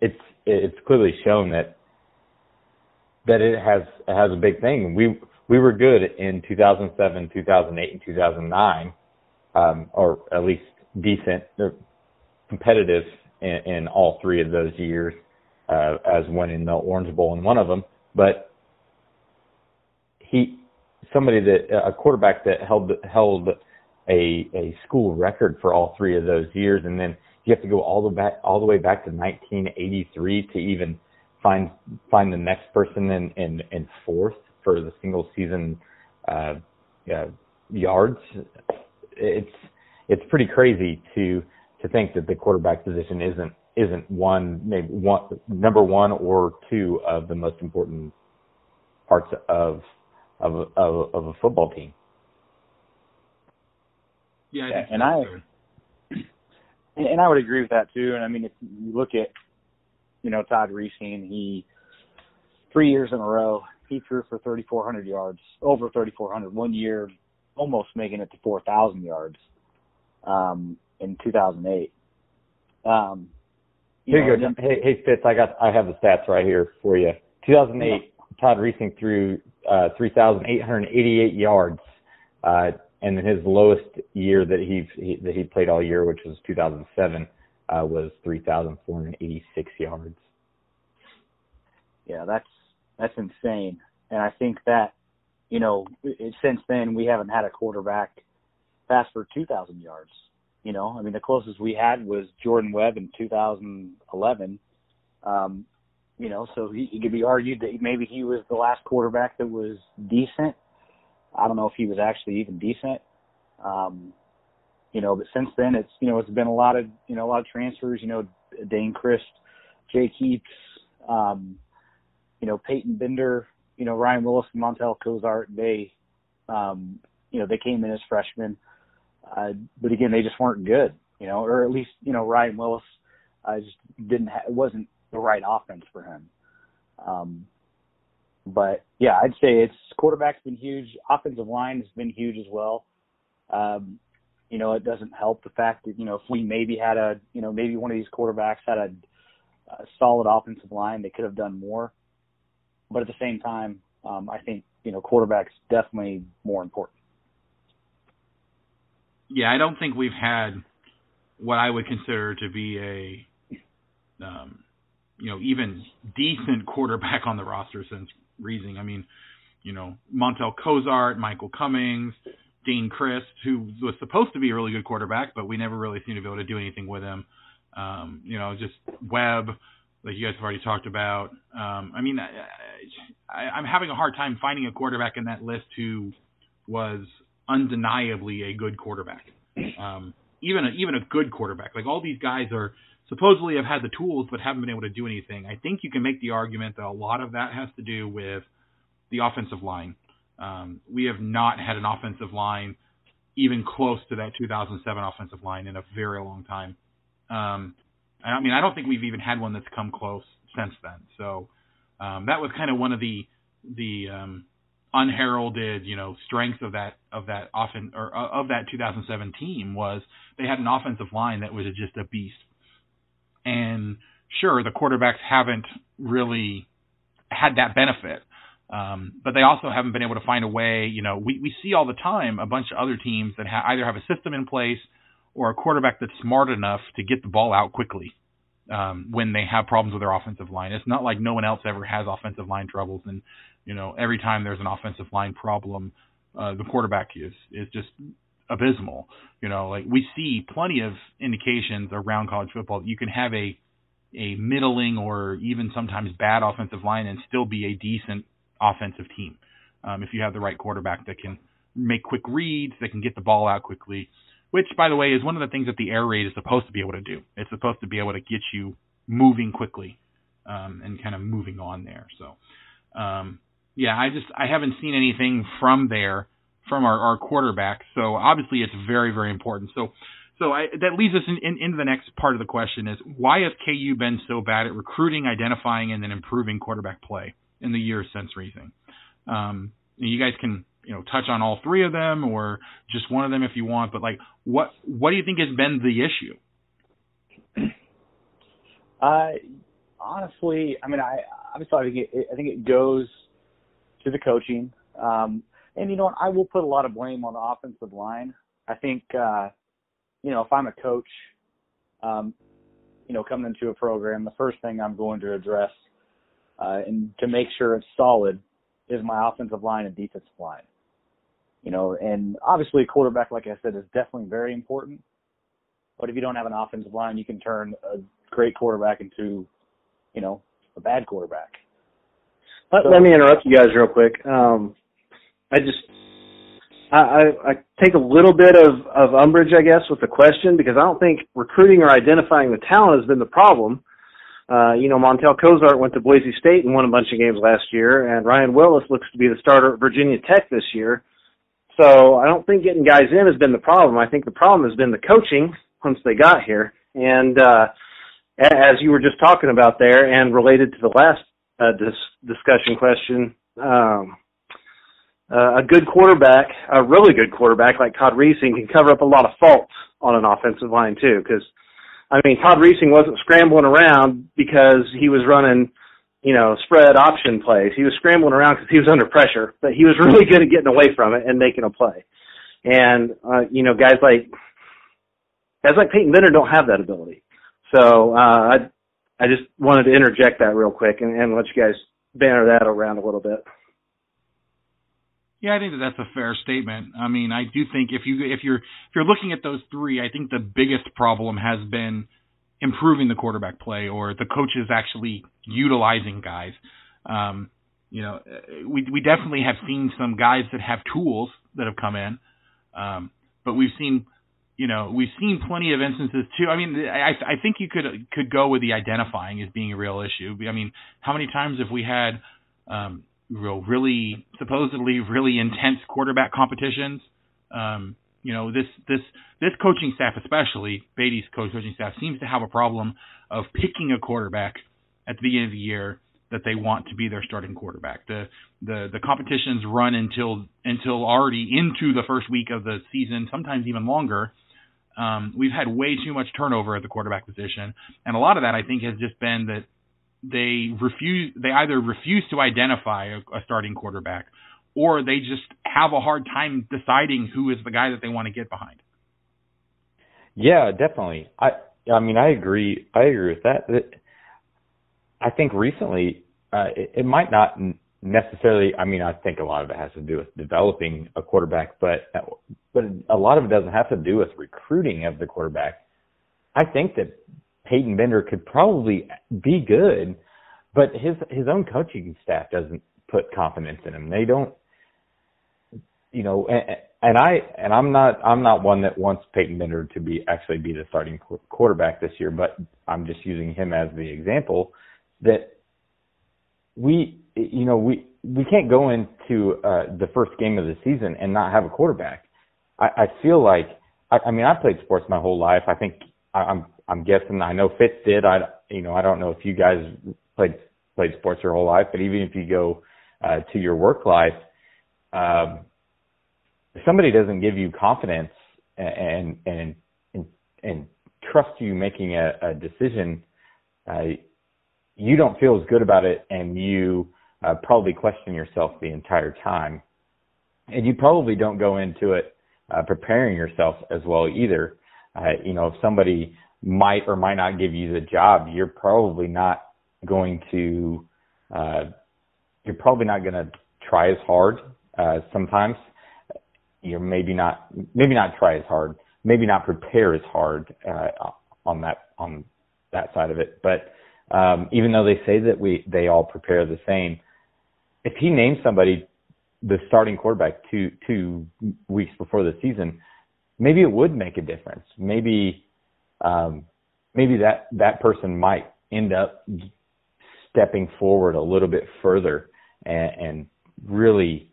it's it's clearly shown that that it has it has a big thing. We we were good in 2007, 2008, and 2009, um, or at least decent, They're competitive in, in all three of those years, uh, as winning the Orange Bowl in one of them. But he, somebody that a quarterback that held held a a school record for all three of those years, and then you have to go all the back all the way back to 1983 to even find find the next person in in, in fourth for the single season uh, uh, yards. It's it's pretty crazy to to think that the quarterback position isn't isn't one maybe one number one or two of the most important parts of of of, of a football team. Yeah, I and. I- And, and I would agree with that too. And I mean, if you look at, you know, Todd Reesing, he three years in a row he threw for 3,400 yards, over 3,400. One year, almost making it to 4,000 yards, um, in 2008. Um, you Here know, you go. Hey, hey Fitz, I got I have the stats right here for you. 2008, Todd Reesing threw uh, 3,888 yards. Uh, and then his lowest year that he, he that he played all year, which was 2007, uh, was 3,486 yards. Yeah, that's that's insane, and I think that you know it, since then we haven't had a quarterback pass for 2,000 yards. You know, I mean the closest we had was Jordan Webb in 2011. Um, you know, so he, it could be argued that maybe he was the last quarterback that was decent. I don't know if he was actually even decent. Um, you know, but since then it's you know it's been a lot of you know a lot of transfers. You know, Dayne Crist, Jake Heaps, um, you know Peyton Bender, you know Ryan Willis, Montel Cozart. They, um, you know, they came in as freshmen, uh, but again they just weren't good. You know, or at least you know Ryan Willis uh, just didn't ha- it wasn't the right offense for him. Um, but yeah, I'd say it's quarterback's been huge. Offensive line has been huge as well. Um, you know, it doesn't help the fact that you know if we maybe had a you know maybe one of these quarterbacks had a, a solid offensive line, they could have done more. But at the same time, um, I think you know quarterback's definitely more important. Yeah, I don't think we've had what I would consider to be a um, you know, even decent quarterback on the roster since Reesing. I mean, you know, Montel Cozart, Michael Cummings, Dean Christ, who was supposed to be a really good quarterback, but we never really seemed to be able to do anything with him. Um, you know, just Webb, like you guys have already talked about. Um, I mean, I, I, I'm having a hard time finding a quarterback in that list who was undeniably a good quarterback. Um, even a, even a good quarterback. Like all these guys are supposedly have had the tools but haven't been able to do anything. I think you can make the argument that a lot of that has to do with the offensive line. Um, we have not had an offensive line even close to that 2007 offensive line in a very long time. Um, I mean, I don't think we've even had one that's come close since then. So um, that was kind of one of the the um, unheralded, you know, strengths of that of that often or of that 2007 team was they had an offensive line that was just a beast. And sure, the quarterbacks haven't really had that benefit. Um, but they also haven't been able to find a way. You know, we, we see all the time a bunch of other teams that ha- either have a system in place or a quarterback that's smart enough to get the ball out quickly um, when they have problems with their offensive line. It's not like no one else ever has offensive line troubles, and you know, every time there's an offensive line problem, uh, the quarterback is is just abysmal. You know, like we see plenty of indications around college football that you can have a a middling or even sometimes bad offensive line and still be a decent offensive team um, if you have the right quarterback that can make quick reads, that can get the ball out quickly. Which, by the way, is one of the things that the air raid is supposed to be able to do. It's supposed to be able to get you moving quickly um, and kind of moving on there. So, um, yeah, I just I haven't seen anything from there from our, our quarterback. So obviously it's very, very important. So so I, that leads us in, in, into the next part of the question is why has KU been so bad at recruiting, identifying, and then improving quarterback play in the years since Reesing? Um, you guys can you know touch on all three of them or just one of them if you want, but like what what do you think has been the issue? *clears throat* Uh, honestly, I mean, I obviously I think it, I think it goes to the coaching. Um, and you know what? I will put a lot of blame on the offensive line. I think, uh, you know, if I'm a coach, um, you know, coming into a program, the first thing I'm going to address uh, and to make sure it's solid is my offensive line and defensive line. You know, and obviously a quarterback, like I said, is definitely very important. But if you don't have an offensive line, you can turn a great quarterback into, you know, a bad quarterback. Let, so, let me interrupt you guys real quick. Um, I just I, I, I take a little bit of, of umbrage, I guess, with the question because I don't think recruiting or identifying the talent has been the problem. Uh, you know, Montel Cozart went to Boise State and won a bunch of games last year, and Ryan Willis looks to be the starter at Virginia Tech this year. So I don't think getting guys in has been the problem. I think the problem has been the coaching once they got here. And uh, as you were just talking about there, and related to the last uh, dis- discussion question, um, uh, a good quarterback, a really good quarterback like Todd Reesing can cover up a lot of faults on an offensive line too. Because I mean, Todd Reesing wasn't scrambling around because he was running, you know, spread option plays. He was scrambling around because he was under pressure, but he was *laughs* really good at getting away from it and making a play. and uh, you know guys like guys like Peyton Bender don't have that ability. So uh, I I just wanted to interject that real quick and, and let you guys banner that around a little bit. Yeah, I think that that's a fair statement. I mean, I do think if you if you're if you're looking at those three, I think the biggest problem has been improving the quarterback play or the coaches actually utilizing guys. Um, you know, we we definitely have seen some guys that have tools that have come in, um, but we've seen, you know, we've seen plenty of instances too. I mean, I I think you could could go with the identifying as being a real issue. I mean, how many times have we had um, real really supposedly really intense quarterback competitions? Um, you know, this this this coaching staff, especially Beaty's coaching staff, seems to have a problem of picking a quarterback at the beginning of the year that they want to be their starting quarterback. The the the competitions run until until already into the first week of the season, sometimes even longer. Um, we've had way too much turnover at the quarterback position, and a lot of that I think has just been that they refuse they either refuse to identify a, a starting quarterback or they just have a hard time deciding who is the guy that they want to get behind. Yeah, definitely. I I mean I agree I agree with that. I think recently uh, it, it might not necessarily. I mean, I think a lot of it has to do with developing a quarterback, but but a lot of it doesn't have to do with recruiting of the quarterback. I think that Peyton Bender could probably be good, but his his own coaching staff doesn't put confidence in him. They don't, you know. And, and I and I'm not I'm not one that wants Peyton Bender to be actually be the starting quarterback this year, but I'm just using him as the example that we you know we we can't go into uh, the first game of the season and not have a quarterback. I, I feel like I, I mean I played sports my whole life. I think I, I'm I'm guessing I know Fitz did. I you know I don't know if you guys played played sports your whole life, but even if you go uh, to your work life, um, if somebody doesn't give you confidence and and and, and trust you making a, a decision, uh, you don't feel as good about it and you uh, probably question yourself the entire time. And you probably don't go into it uh, preparing yourself as well either. Uh, you know, if somebody might or might not give you the job, you're probably not going to, uh, you're probably not going to try as hard, uh, sometimes. You're maybe not, maybe not try as hard, maybe not prepare as hard, uh, on that, on that side of it. But, um, even though they say that we they all prepare the same. If he names somebody the starting quarterback two two weeks before the season, maybe it would make a difference. Maybe um, maybe that that person might end up stepping forward a little bit further and, and really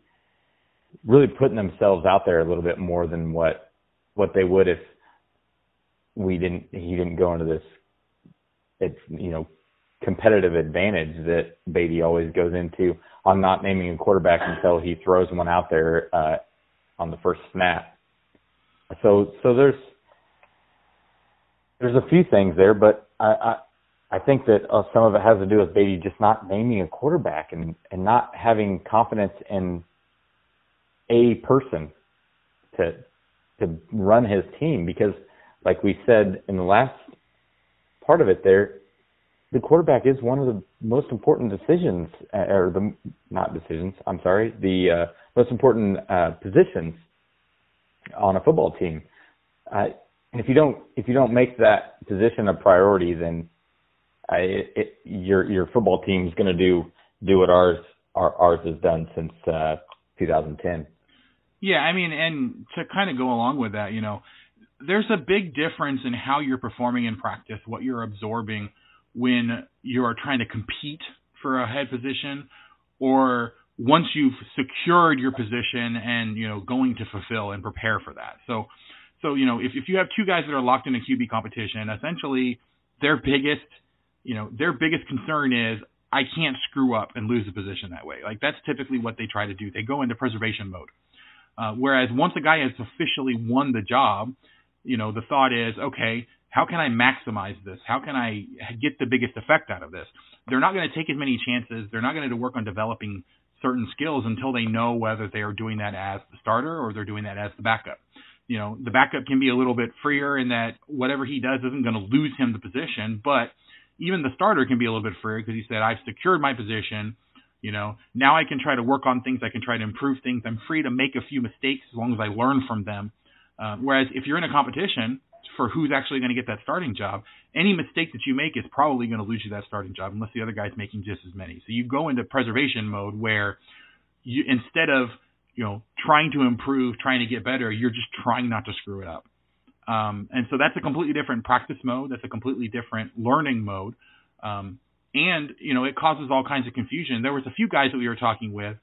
really putting themselves out there a little bit more than what what they would if we didn't he didn't go into this it's you know competitive advantage that Beaty always goes into on not naming a quarterback until he throws one out there uh, on the first snap. So so there's there's a few things there, but I I, I think that uh, some of it has to do with Beaty just not naming a quarterback and and not having confidence in a person to to run his team because like we said in the last part of it there the quarterback is one of the most important decisions, uh, or the not decisions. I'm sorry, the uh, most important uh, positions on a football team. Uh, and if you don't if you don't make that position a priority, then it, it, your your football team is going to do do what ours our, ours has done since uh, 2010. Yeah, I mean, and to kind of go along with that, you know, there's a big difference in how you're performing in practice, what you're absorbing when you are trying to compete for a head position or once you've secured your position and you know going to fulfill and prepare for that. So so you know if if you have two guys that are locked in a QB competition, essentially their biggest you know their biggest concern is I can't screw up and lose the position that way. Like that's typically what they try to do. They go into preservation mode. Uh, whereas once a guy has officially won the job, you know the thought is okay how can I maximize this? How can I get the biggest effect out of this? They're not going to take as many chances. They're not going to work on developing certain skills until they know whether they are doing that as the starter or they're doing that as the backup. You know, the backup can be a little bit freer in that whatever he does isn't going to lose him the position, but even the starter can be a little bit freer because he said, I've secured my position. You know, now I can try to work on things. I can try to improve things. I'm free to make a few mistakes as long as I learn from them. Uh, whereas if you're in a competition for who's actually going to get that starting job, any mistake that you make is probably going to lose you that starting job unless the other guy's making just as many. So you go into preservation mode where you instead of you know trying to improve, trying to get better, you're just trying not to screw it up. Um, and so that's a completely different practice mode. That's a completely different learning mode. Um, and you know it causes all kinds of confusion. There was a few guys that we were talking with,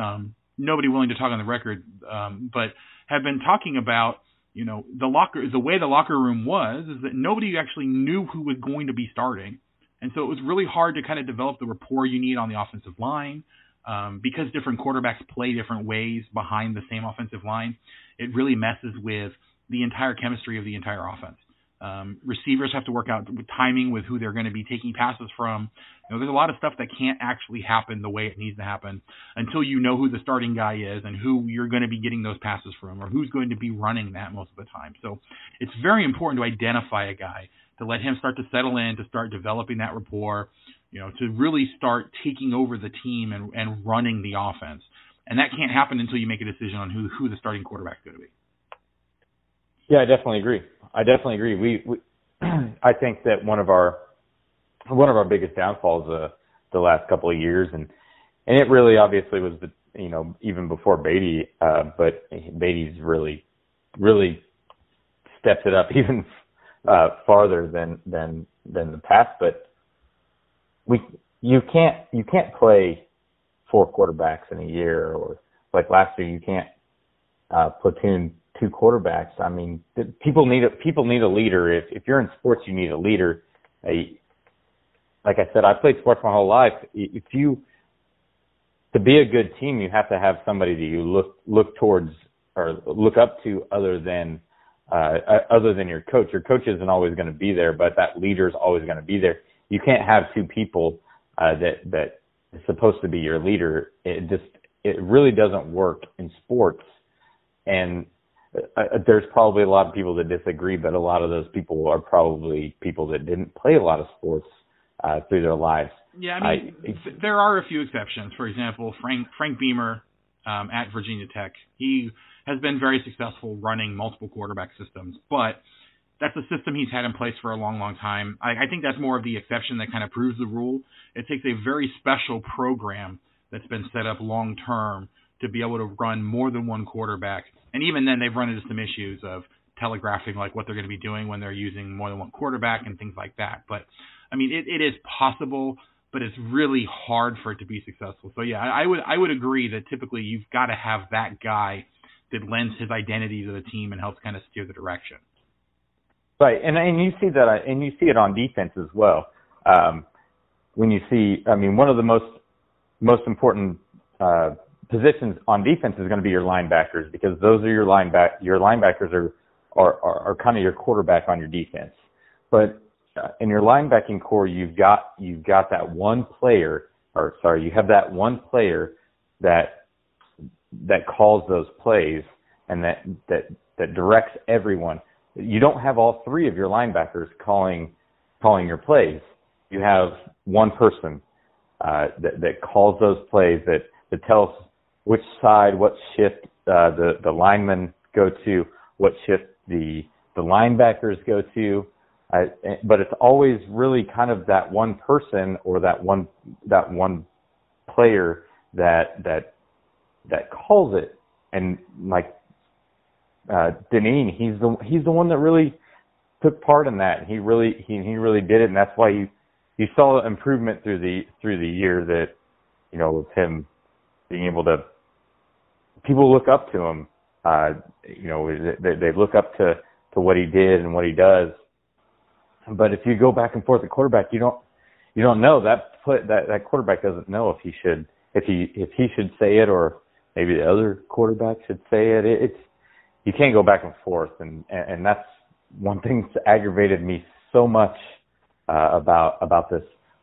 um, nobody willing to talk on the record, um, but have been talking about you know the locker the way the locker room was is that nobody actually knew who was going to be starting, and so it was really hard to kind of develop the rapport you need on the offensive line. Um, because different quarterbacks play different ways behind the same offensive line, it really messes with the entire chemistry of the entire offense. Um, receivers have to work out timing with who they're going to be taking passes from. You know, there's a lot of stuff that can't actually happen the way it needs to happen until you know who the starting guy is and who you're going to be getting those passes from or who's going to be running that most of the time. So it's very important to identify a guy, to let him start to settle in, to start developing that rapport, you know, to really start taking over the team and, and running the offense. And that can't happen until you make a decision on who, who the starting quarterback is going to be. Yeah, I definitely agree. I definitely agree. We, we *clears throat* I think that one of our one of our biggest downfalls uh, the last couple of years, and and it really obviously was the you know even before Beaty, uh, but Beaty's really really stepped it up *laughs* even uh, farther than than than the past. But we you can't you can't play four quarterbacks in a year, or like last year you can't uh, platoon two quarterbacks. I mean, people need a people need a leader. If if you're in sports, you need a leader. A, like I said, I played sports my whole life. If you to be a good team, you have to have somebody that you look look towards or look up to, other than uh, other than your coach. Your coach isn't always going to be there, but that leader is always going to be there. You can't have two people uh, that that is supposed to be your leader. It just it really doesn't work in sports. And uh, there's probably a lot of people that disagree, but a lot of those people are probably people that didn't play a lot of sports uh, through their lives. Yeah, I mean, I, there are a few exceptions. For example, Frank Frank Beamer um, at Virginia Tech, he has been very successful running multiple quarterback systems, but that's a system he's had in place for a long, long time. I, I think that's more of the exception that kind of proves the rule. It takes a very special program that's been set up long term to be able to run more than one quarterback and even then, they've run into some issues of telegraphing like what they're going to be doing when they're using more than one quarterback and things like that. But I mean, it, it is possible, but it's really hard for it to be successful. So yeah, I, I would I would agree that typically you've got to have that guy that lends his identity to the team and helps kind of steer the direction. Right, and and you see that, and you see it on defense as well. Um, when you see, I mean, one of the most most important uh, positions on defense is going to be your linebackers because those are your lineback your linebackers are are are, are kind of your quarterback on your defense. But uh, in your linebacking core, you've got you've got that one player, or sorry, you have that one player that that calls those plays and that that that directs everyone. You don't have all three of your linebackers calling calling your plays. You have one person uh, that that calls those plays that that tells which side, what shift uh, the the linemen go to, what shift the the linebackers go to. But it's always really kind of that one person or that one that one player that that that calls it. And like uh, Dineen, he's the he's the one that really took part in that. He really he he really did it, and that's why you you saw improvement through the through the year that you know with him being able to people look up to him. Uh, you know, they, they look up to to what he did and what he does. But if you go back and forth at quarterback, you don't you don't know that put that that quarterback doesn't know if he should if he if he should say it or maybe the other quarterback should say it. it it's you can't go back and forth, and and that's one thing that's aggravated me so much uh, about about this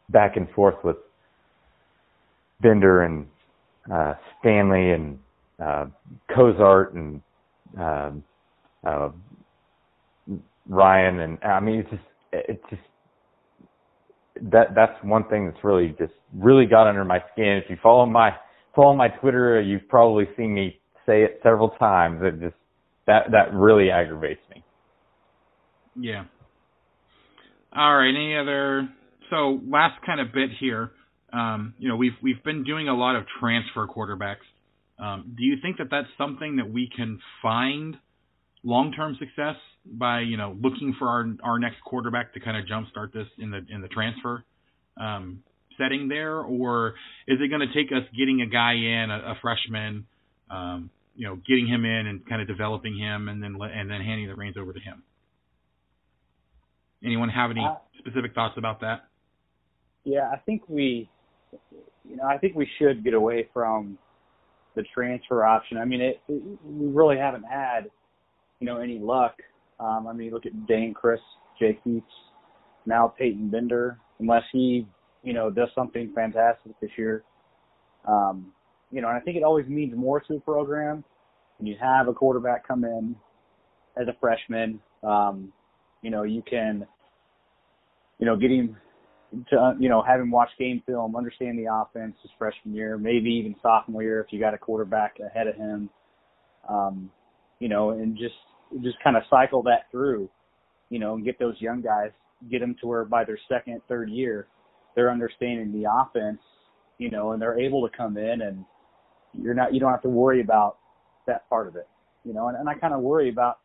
back and forth with Bender and uh, Stanley and uh, Cozart and um, uh, Ryan and I mean it's just it's just that that's one thing that's really just really got under my skin. If you follow my follow my Twitter, you've probably seen me say it several times. It just that that really aggravates me. Yeah. All right. Any other? So last kind of bit here. Um, you know, we've we've been doing a lot of transfer quarterbacks. Um, do you think that that's something that we can find long-term success by you know looking for our our next quarterback to kind of jumpstart this in the in the transfer um, setting there, or is it going to take us getting a guy in a, a freshman, um, you know, getting him in and kind of developing him, and then and then handing the reins over to him? Anyone have any Uh, specific thoughts about that? Yeah, I think we, you know, I think we should get away from the transfer option. I mean, it, it we really haven't had, you know, any luck. Um, I mean, look at Dayne Crist, Jake Heaps, now Peyton Bender. Unless he, you know, does something fantastic this year, um, you know, and I think it always means more to the program when you have a quarterback come in as a freshman. Um, you know, you can, you know, get him to uh, you know have him watch game film, understand the offense his freshman year, maybe even sophomore year if you got a quarterback ahead of him, um, you know, and just just kind of cycle that through, you know, and get those young guys, get them to where by their second, third year, they're understanding the offense, you know, and they're able to come in and you're not you don't have to worry about that part of it, you know, and, and I kind of worry about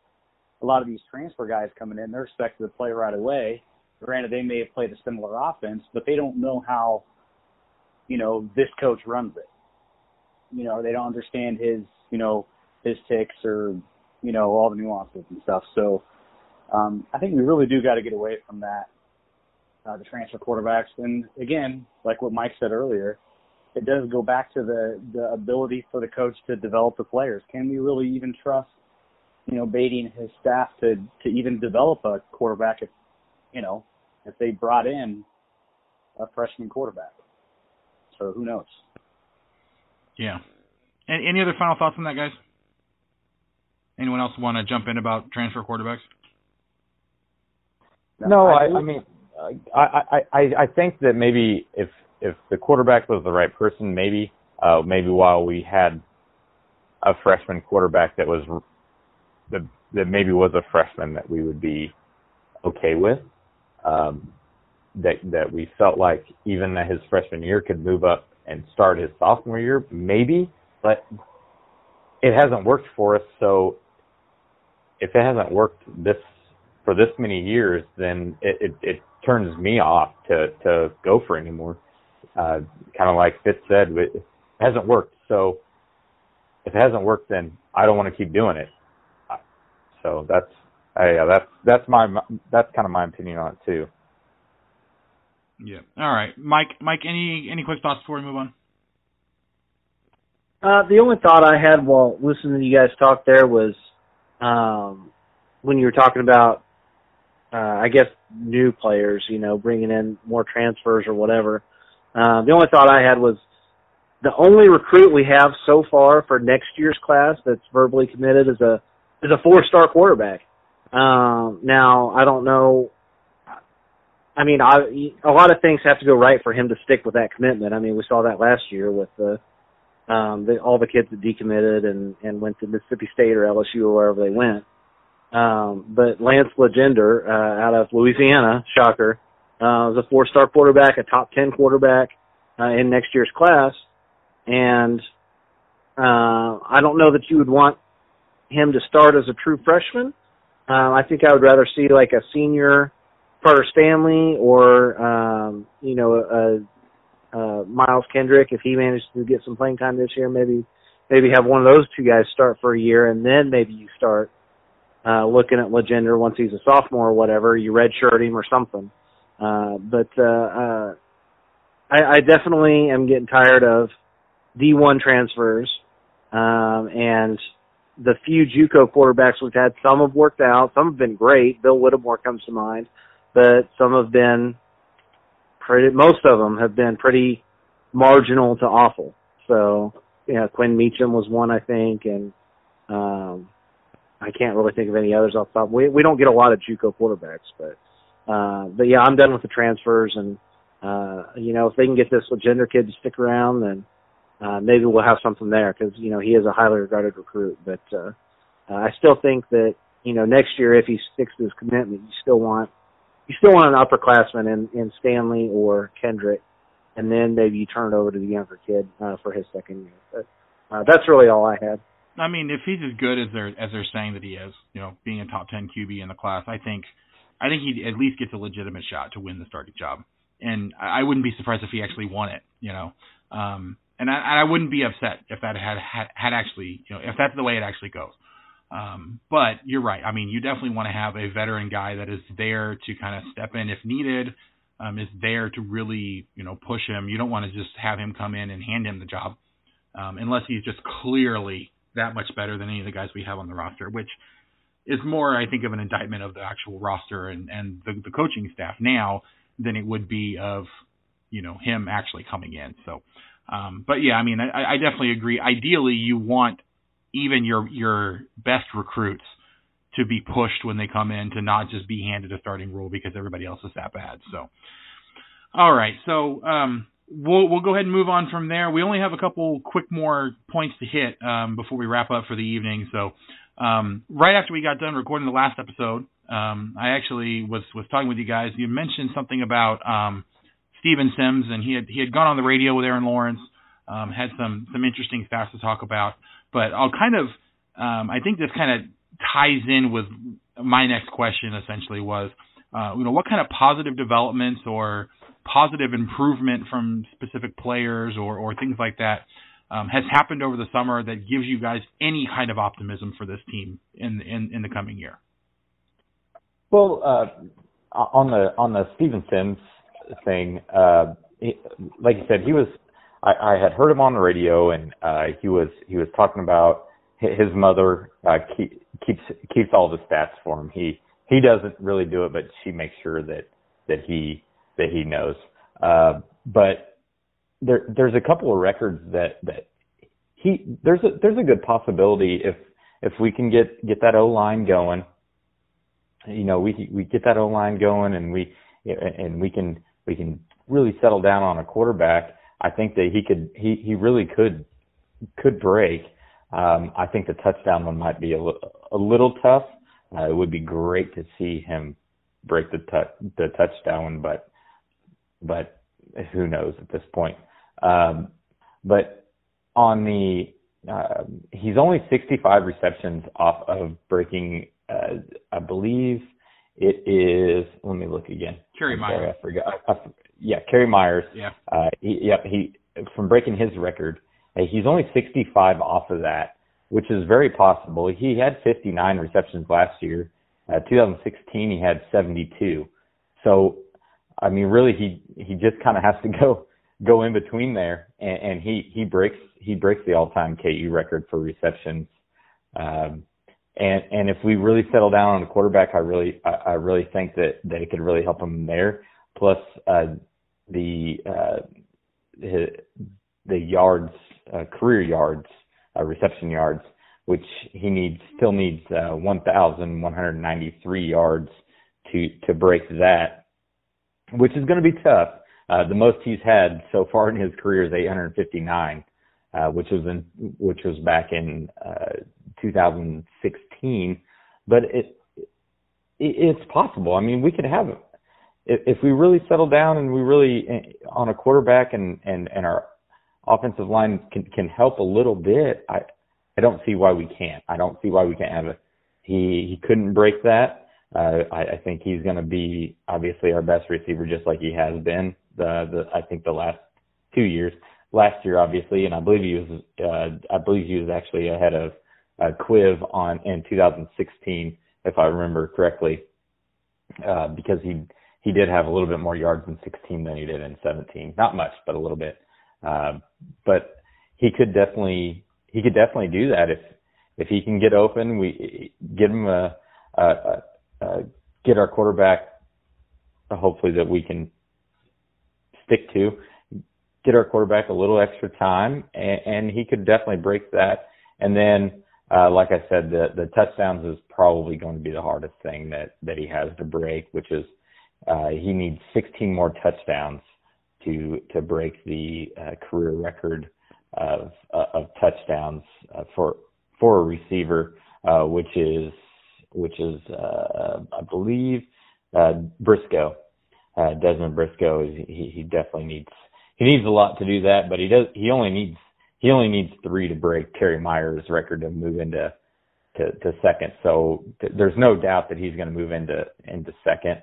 a lot of these transfer guys coming in, they're expected to play right away granted they may have played a similar offense, but they don't know how, you know, this coach runs it. You know, they don't understand his, you know, his ticks or, you know, all the nuances and stuff. So um, I think we really do got to get away from that, uh, the transfer quarterbacks. And again, like what Mike said earlier, it does go back to the the ability for the coach to develop the players. Can we really even trust, you know, Beaty his staff to to even develop a quarterback if you know, if they brought in a freshman quarterback. So who knows? Yeah. And any other final thoughts on that, guys? Anyone else want to jump in about transfer quarterbacks? No, I, I mean, I, I, I, I think that maybe if if the quarterback was the right person, maybe uh, maybe while we had a freshman quarterback that was that that maybe was a freshman that we would be okay with. Um, that that we felt like even that his freshman year could move up and start his sophomore year, maybe, but it hasn't worked for us. So if it hasn't worked this for this many years, then it, it, it turns me off to to go for anymore. Uh, kind of like Fitz said, it hasn't worked. So if it hasn't worked, then I don't want to keep doing it. So that's uh, yeah, that's that's my that's kind of my opinion on it too. Yeah. All right, Mike. Mike, any any quick thoughts before we move on? Uh, the only thought I had while listening to you guys talk there was um, when you were talking about, uh, I guess, new players, you know, bringing in more transfers or whatever. Uh, the only thought I had was the only recruit we have so far for next year's class that's verbally committed is a is a four star quarterback. Um, now I don't know. I mean, I, a lot of things have to go right for him to stick with that commitment. I mean, we saw that last year with the, um, the all the kids that decommitted and and went to Mississippi State or LSU or wherever they went. Um, but Lance LeGendre uh, out of Louisiana, shocker, uh, was a four-star quarterback, a top ten quarterback uh, in next year's class, and uh, I don't know that you would want him to start as a true freshman. Um, I think I would rather see like a senior Carter Stanley or um, you know a, a Miles Kendrick if he manages to get some playing time this year. Maybe maybe have one of those two guys start for a year and then maybe you start uh, looking at LeGendre once he's a sophomore or whatever. You redshirt him or something. Uh, but uh, uh, I, I definitely am getting tired of D1 transfers um, and the few JUCO quarterbacks we've had, some have worked out, some have been great. Bill Whittemore comes to mind, but some have been pretty. Most of them have been pretty marginal to awful. So you know, Quinn Meacham was one, I think, and um, I can't really think of any others off the top. We we don't get a lot of JUCO quarterbacks, but uh, but yeah, I'm done with the transfers, and uh, you know, if they can get this LeGendre kid to stick around, then uh, maybe we'll have something there because you know he is a highly regarded recruit. But uh, uh, I still think that you know next year if he sticks to his commitment, you still want you still want an upperclassman in in Stanley or Kendrick, and then maybe you turn it over to the younger kid uh, for his second year. But uh, that's really all I had. I mean, if he's as good as they're as they're saying that he is, you know, being a top ten QB in the class, I think, I think he at least gets a legitimate shot to win the starting job. And I wouldn't be surprised if he actually won it, you know. Um, and I, I wouldn't be upset if that had, had had actually, you know, if that's the way it actually goes. Um, but you're right. I mean, you definitely want to have a veteran guy that is there to kind of step in if needed, um, is there to really, you know, push him. You don't want to just have him come in and hand him the job, um, unless he's just clearly that much better than any of the guys we have on the roster, which is more, I think, of an indictment of the actual roster and and the, the coaching staff now than it would be of, you know, him actually coming in. So, um, but yeah, I mean, I, I definitely agree. Ideally, you want even your your best recruits to be pushed when they come in to not just be handed a starting role because everybody else is that bad. So, all right, so um, we'll we'll go ahead and move on from there. We only have a couple quick more points to hit um, before we wrap up for the evening. So, um, right after we got done recording the last episode, um, I actually was was talking with you guys. You mentioned something about um, Steven Sims, and he had he had gone on the radio with Aaron Lawrence, um, had some some interesting stats to talk about. But I'll kind of, um, I think this kind of ties in with my next question. Essentially, was uh, you know what kind of positive developments or positive improvement from specific players or or things like that um, has happened over the summer that gives you guys any kind of optimism for this team in in, in the coming year. Well, uh, on the on the Steven Sims thing, uh, he, like you said, he was I, I had heard him on the radio, and uh, he was he was talking about his mother uh, keep, keeps keeps all the stats for him. He he doesn't really do it, but she makes sure that that he that he knows. Uh, but there there's a couple of records that that he there's a there's a good possibility if if we can get get that O line going. You know, we we get that O line going, and we and we can we can really settle down on a quarterback I think that he could he he really could could break. Um, I think the touchdown one might be a, a little tough. Uh, it would be great to see him break the tu- the touchdown, but but who knows at this point. Um, but on the uh, he's only 65 receptions off of breaking. Uh, I believe it is. Let me look again. Kerry Meier. I forgot. I, I, yeah, Kerry Meier. Yeah. Uh, he, yeah, he from breaking his record, uh, he's only 65 off of that, which is very possible. He had 59 receptions last year. Uh, 2016, he had 72. So, I mean, really, he he just kind of has to *laughs* go go in between there, and, and he he breaks he breaks the all-time KU record for receptions. Um, and and if we really settle down on the quarterback, I really I, I really think that that it could really help him there. Plus, uh, the uh, the yards, uh, career yards, uh, reception yards, which he needs still needs uh, 1,193 yards to to break that, which is going to be tough. Uh, the most he's had so far in his career is 859, uh, which was in which was back in uh, 2016. But it, it it's possible. I mean, we could have if, if we really settle down and we really eh, on a quarterback and and and our offensive line can can help a little bit, I I don't see why we can't. I don't see why we can't have a he he couldn't break that. Uh, I, I think he's going to be obviously our best receiver, just like he has been the the I think the last two years. Last year, obviously, and I believe he was uh, I believe he was actually ahead of uh, Quiv on in 2016, if I remember correctly, uh, because he he did have a little bit more yards in 16 than he did in 17. Not much, but a little bit. Uh, but he could definitely he could definitely do that if if he can get open. We get him a, a, a, a get our quarterback. Hopefully that we can stick to get our quarterback a little extra time, and, and he could definitely break that. And then, uh, like I said, the the touchdowns is probably going to be the hardest thing that that he has to break, which is uh, he needs 16 more touchdowns to to break the uh, career record of uh, of touchdowns uh, for for a receiver, uh, which is which is uh, I believe uh, Briscoe. Uh, Dezmon Briscoe is he, he definitely needs he needs a lot to do that, but he does he only needs he only needs three to break Kerry Meier's record to move into to, to second. So th- there's no doubt that he's going to move into into second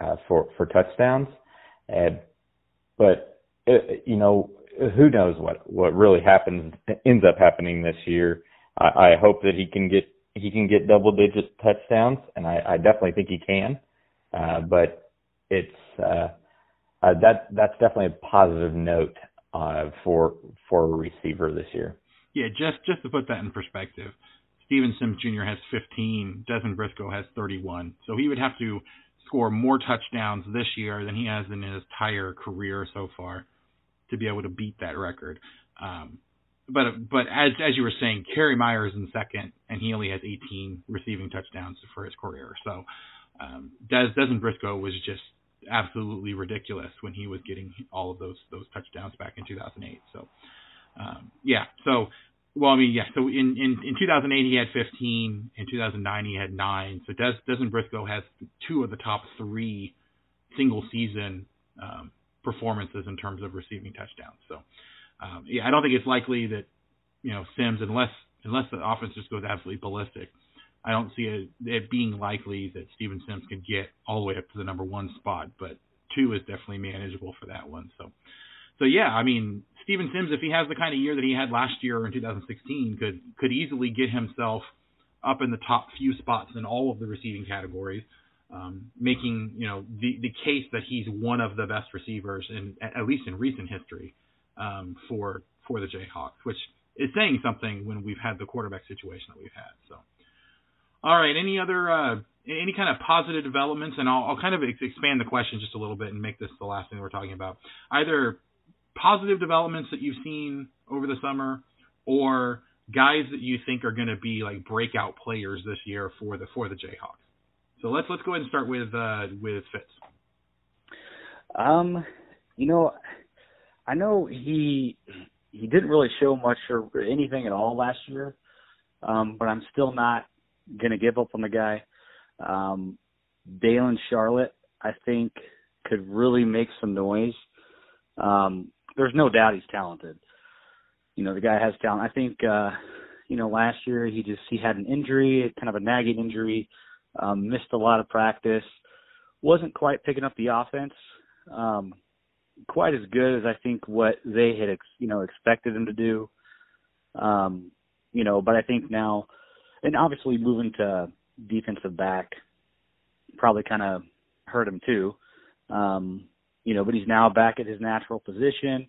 uh, for for touchdowns. And but uh, you know who knows what what really happens ends up happening this year. I, I hope that he can get he can get double digit touchdowns, and I, I definitely think he can. Uh, but it's uh, uh, that that's definitely a positive note uh, for for a receiver this year. Yeah, just just to put that in perspective, Steven Sims Jr. has 15, Dezmon Briscoe has 31, so he would have to score more touchdowns this year than he has in his entire career so far to be able to beat that record. Um, but but as as you were saying, Kerry Meier is in second, and he only has 18 receiving touchdowns for his career. So um, Des Dezmon Briscoe was just absolutely ridiculous when he was getting all of those those touchdowns back in 2008. So um, yeah, so well, I mean, yeah. So in, in, in 2008 he had 15. In 2009 he had nine. So Des, Dezmon Briscoe has two of the top three single season um, performances in terms of receiving touchdowns. So um, yeah, I don't think it's likely that you know Sims, unless unless the offense just goes absolutely ballistic, I don't see it, it being likely that Steven Sims could get all the way up to the number one spot. But two is definitely manageable for that one. So so yeah, I mean, Steven Sims, if he has the kind of year that he had last year in 2016, could could easily get himself up in the top few spots in all of the receiving categories, um, making you know the the case that he's one of the best receivers in at least in recent history um, for for the Jayhawks, which is saying something when we've had the quarterback situation that we've had. So, all right, any other uh, any kind of positive developments, and I'll, I'll kind of expand the question just a little bit and make this the last thing we're talking about. Either positive developments that you've seen over the summer, or guys that you think are going to be like breakout players this year for the for the Jayhawks. So let's let's go ahead and start with uh, with Fitz. Um, you know, I know he he didn't really show much or anything at all last year, um, but I'm still not gonna give up on the guy. Um, Daylon Charlot, I think, could really make some noise. Um, there's no doubt he's talented. You know, the guy has talent. I think uh you know, last year he just he had an injury, kind of a nagging injury, um, missed a lot of practice, wasn't quite picking up the offense, um, quite as good as I think what they had ex, you know expected him to do. Um, you know, but I think now, and obviously moving to defensive back probably kind of hurt him too. Um, you know, but he's now back at his natural position.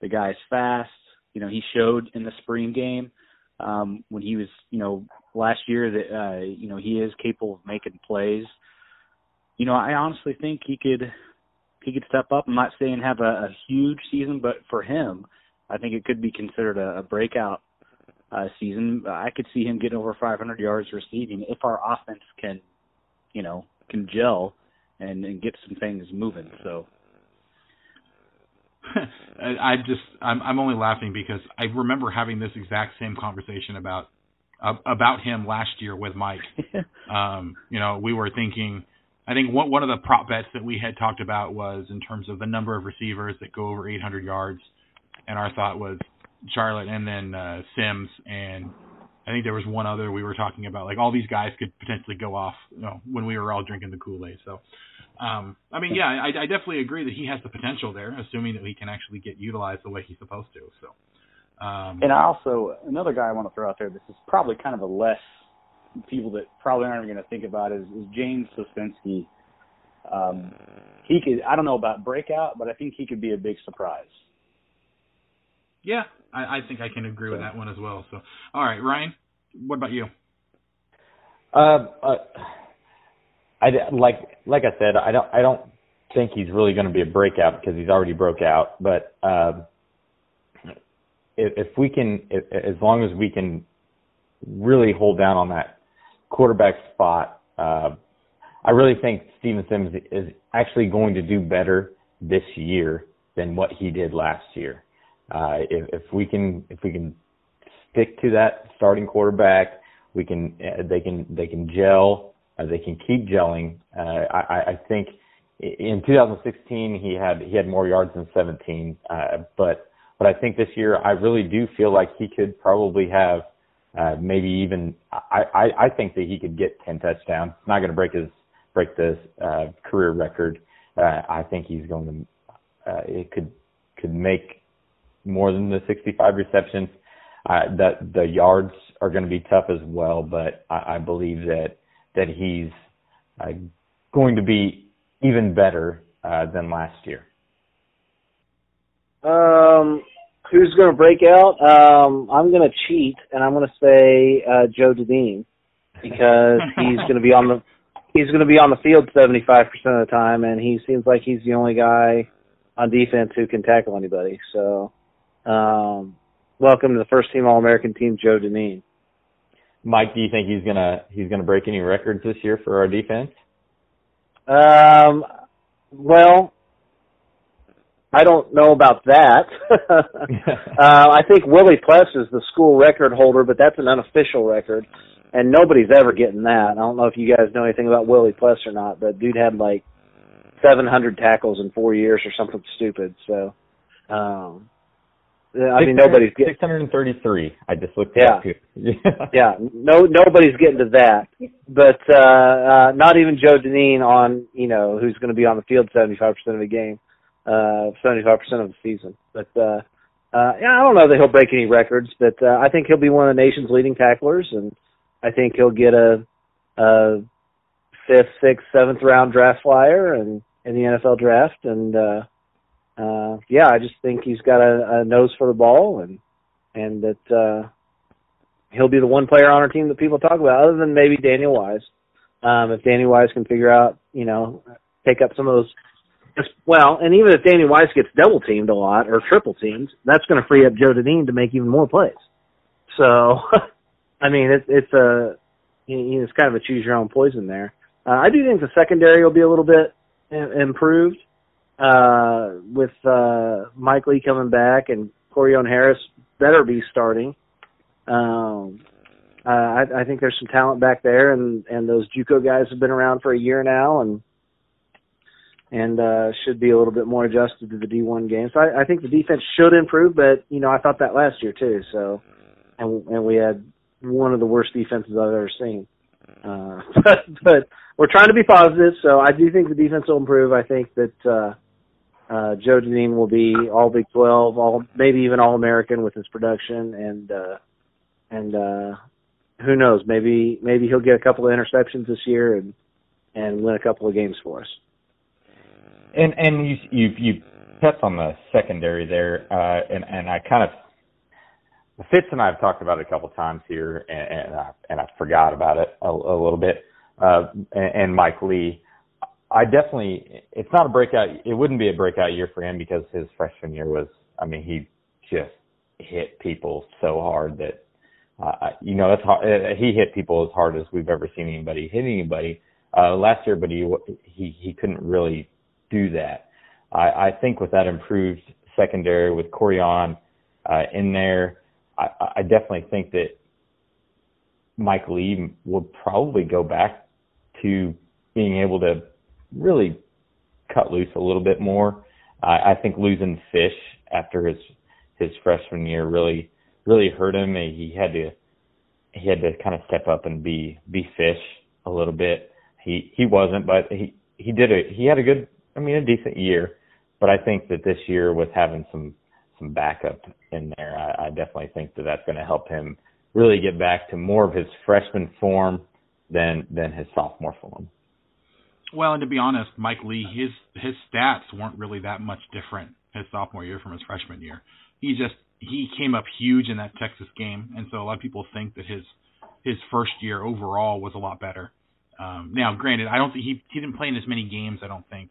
The guy's fast. You know, he showed in the spring game um, when he was, you know, last year that uh, you know he is capable of making plays. You know, I honestly think he could he could step up. I'm not saying have a, a huge season, but for him, I think it could be considered a, a breakout uh, season. I could see him getting over 500 yards receiving if our offense can, you know, can gel and, and get some things moving. So *laughs* I just I'm I'm only laughing because I remember having this exact same conversation about uh, about him last year with Mike. *laughs* um, you know, we were thinking I think one one of the prop bets that we had talked about was in terms of the number of receivers that go over 800 yards, and our thought was Charlot and then uh, Sims and I think there was one other we were talking about. Like all these guys could potentially go off, you know, when we were all drinking the Kool Aid. So um, I mean, yeah, I, I definitely agree that he has the potential there, assuming that he can actually get utilized the way he's supposed to. So, um, and I also another guy I want to throw out there. This is probably kind of a less people that probably aren't even going to think about is, is James Sosinski. Um, he could. I don't know about breakout, but I think he could be a big surprise. Yeah, I, I think I can agree with that one as well. So, all right, Ryne, what about you? Uh, uh I like like I said, I don't I don't think he's really going to be a breakout because he's already broke out. But uh, if, if we can, if, as long as we can really hold down on that quarterback spot, uh, I really think Steven Sims is actually going to do better this year than what he did last year. Uh, if, if we can, if we can stick to that starting quarterback, we can, uh, they can, they can gel, uh, they can keep gelling. Uh, I, I think in 2016 he had he had more yards than 17, uh, but but I think this year I really do feel like he could probably have uh, maybe even I, I I think that he could get 10 touchdowns. Not going to break his break the uh, career record. Uh, I think he's going to uh, it could could make more than the 65 receptions. Uh, that the yards are going to be tough as well, but I, I believe that that he's uh, going to be even better uh, than last year? Um, who's going to break out? Um, I'm going to cheat, and I'm going to say uh, Joe Dineen because *laughs* he's going to be on the he's going to be on the field 75% of the time, and he seems like he's the only guy on defense who can tackle anybody. So, um, welcome to the first team All American team, Joe Dineen. Mike, do you think he's gonna he's gonna break any records this year for our defense? Um, well, I don't know about that. *laughs* uh, I think Willie Pless is the school record holder, but that's an unofficial record, and nobody's ever getting that. I don't know if you guys know anything about Willie Pless or not, but dude had like 700 tackles in four years or something stupid. So, um, I mean, nobody's getting 633. I just looked yeah. *laughs* yeah, no, nobody's getting to that. But uh, uh, not even Joe Dineen on, you know, who's going to be on the field 75% of the game, uh, 75% of the season. But uh, uh, yeah, I don't know that he'll break any records, but uh, I think he'll be one of the nation's leading tacklers, and I think he'll get a, a fifth, sixth, seventh round draft flyer and in the NFL draft, and uh, uh, yeah, I just think he's got a, a nose for the ball, and and that uh, he'll be the one player on our team that people talk about, other than maybe Daniel Wise. Um, if Daniel Wise can figure out, you know, take up some of those. Well, and even if Daniel Wise gets double teamed a lot or triple teamed, that's going to free up Joe Dineen to make even more plays. So, *laughs* I mean, it's it's a it's kind of a choose your own poison there. Uh, I do think the secondary will be a little bit improved uh, with uh, Mike Lee coming back and Corione Harris better be starting. Um, uh, I, I think there's some talent back there, and and those JUCO guys have been around for a year now, and and uh, should be a little bit more adjusted to the D1 game. So I, I think the defense should improve, but you know I thought that last year too. So and and we had one of the worst defenses I've ever seen. Uh, *laughs* but but we're trying to be positive, so I do think the defense will improve. I think that uh, uh, Joe Dineen will be all Big 12, all maybe even All American with his production, and uh, and uh, who knows, maybe maybe he'll get a couple of interceptions this year and and win a couple of games for us. And and you you you touched on the secondary there, uh, and and I kind of Fitz and I have talked about it a couple times here, and, and I and I forgot about it a, a little bit. Uh, and, and Mike Lee, I definitely, it's not a breakout. It wouldn't be a breakout year for him because his freshman year was, I mean, he just hit people so hard that, uh, you know, that's hard. Uh, he hit people as hard as we've ever seen anybody hit anybody, uh, last year, but he, he, he couldn't really do that. I, I think with that improved secondary with Corione, uh, in there, I, I definitely think that Mike Lee will probably go back to being able to really cut loose a little bit more. I, I think losing Fish after his his freshman year really really hurt him. He had to he had to kind of step up and be be Fish a little bit. He he wasn't, but he he did a he had a good I mean a decent year. But I think that this year with having some some backup in there, I, I definitely think that that's going to help him really get back to more of his freshman form than than his sophomore form. Well, and to be honest, Mike Lee, his his stats weren't really that much different his sophomore year from his freshman year. He just he came up huge in that Texas game, and so a lot of people think that his his first year overall was a lot better. Um, now, granted, I don't think he he didn't play in as many games. I don't think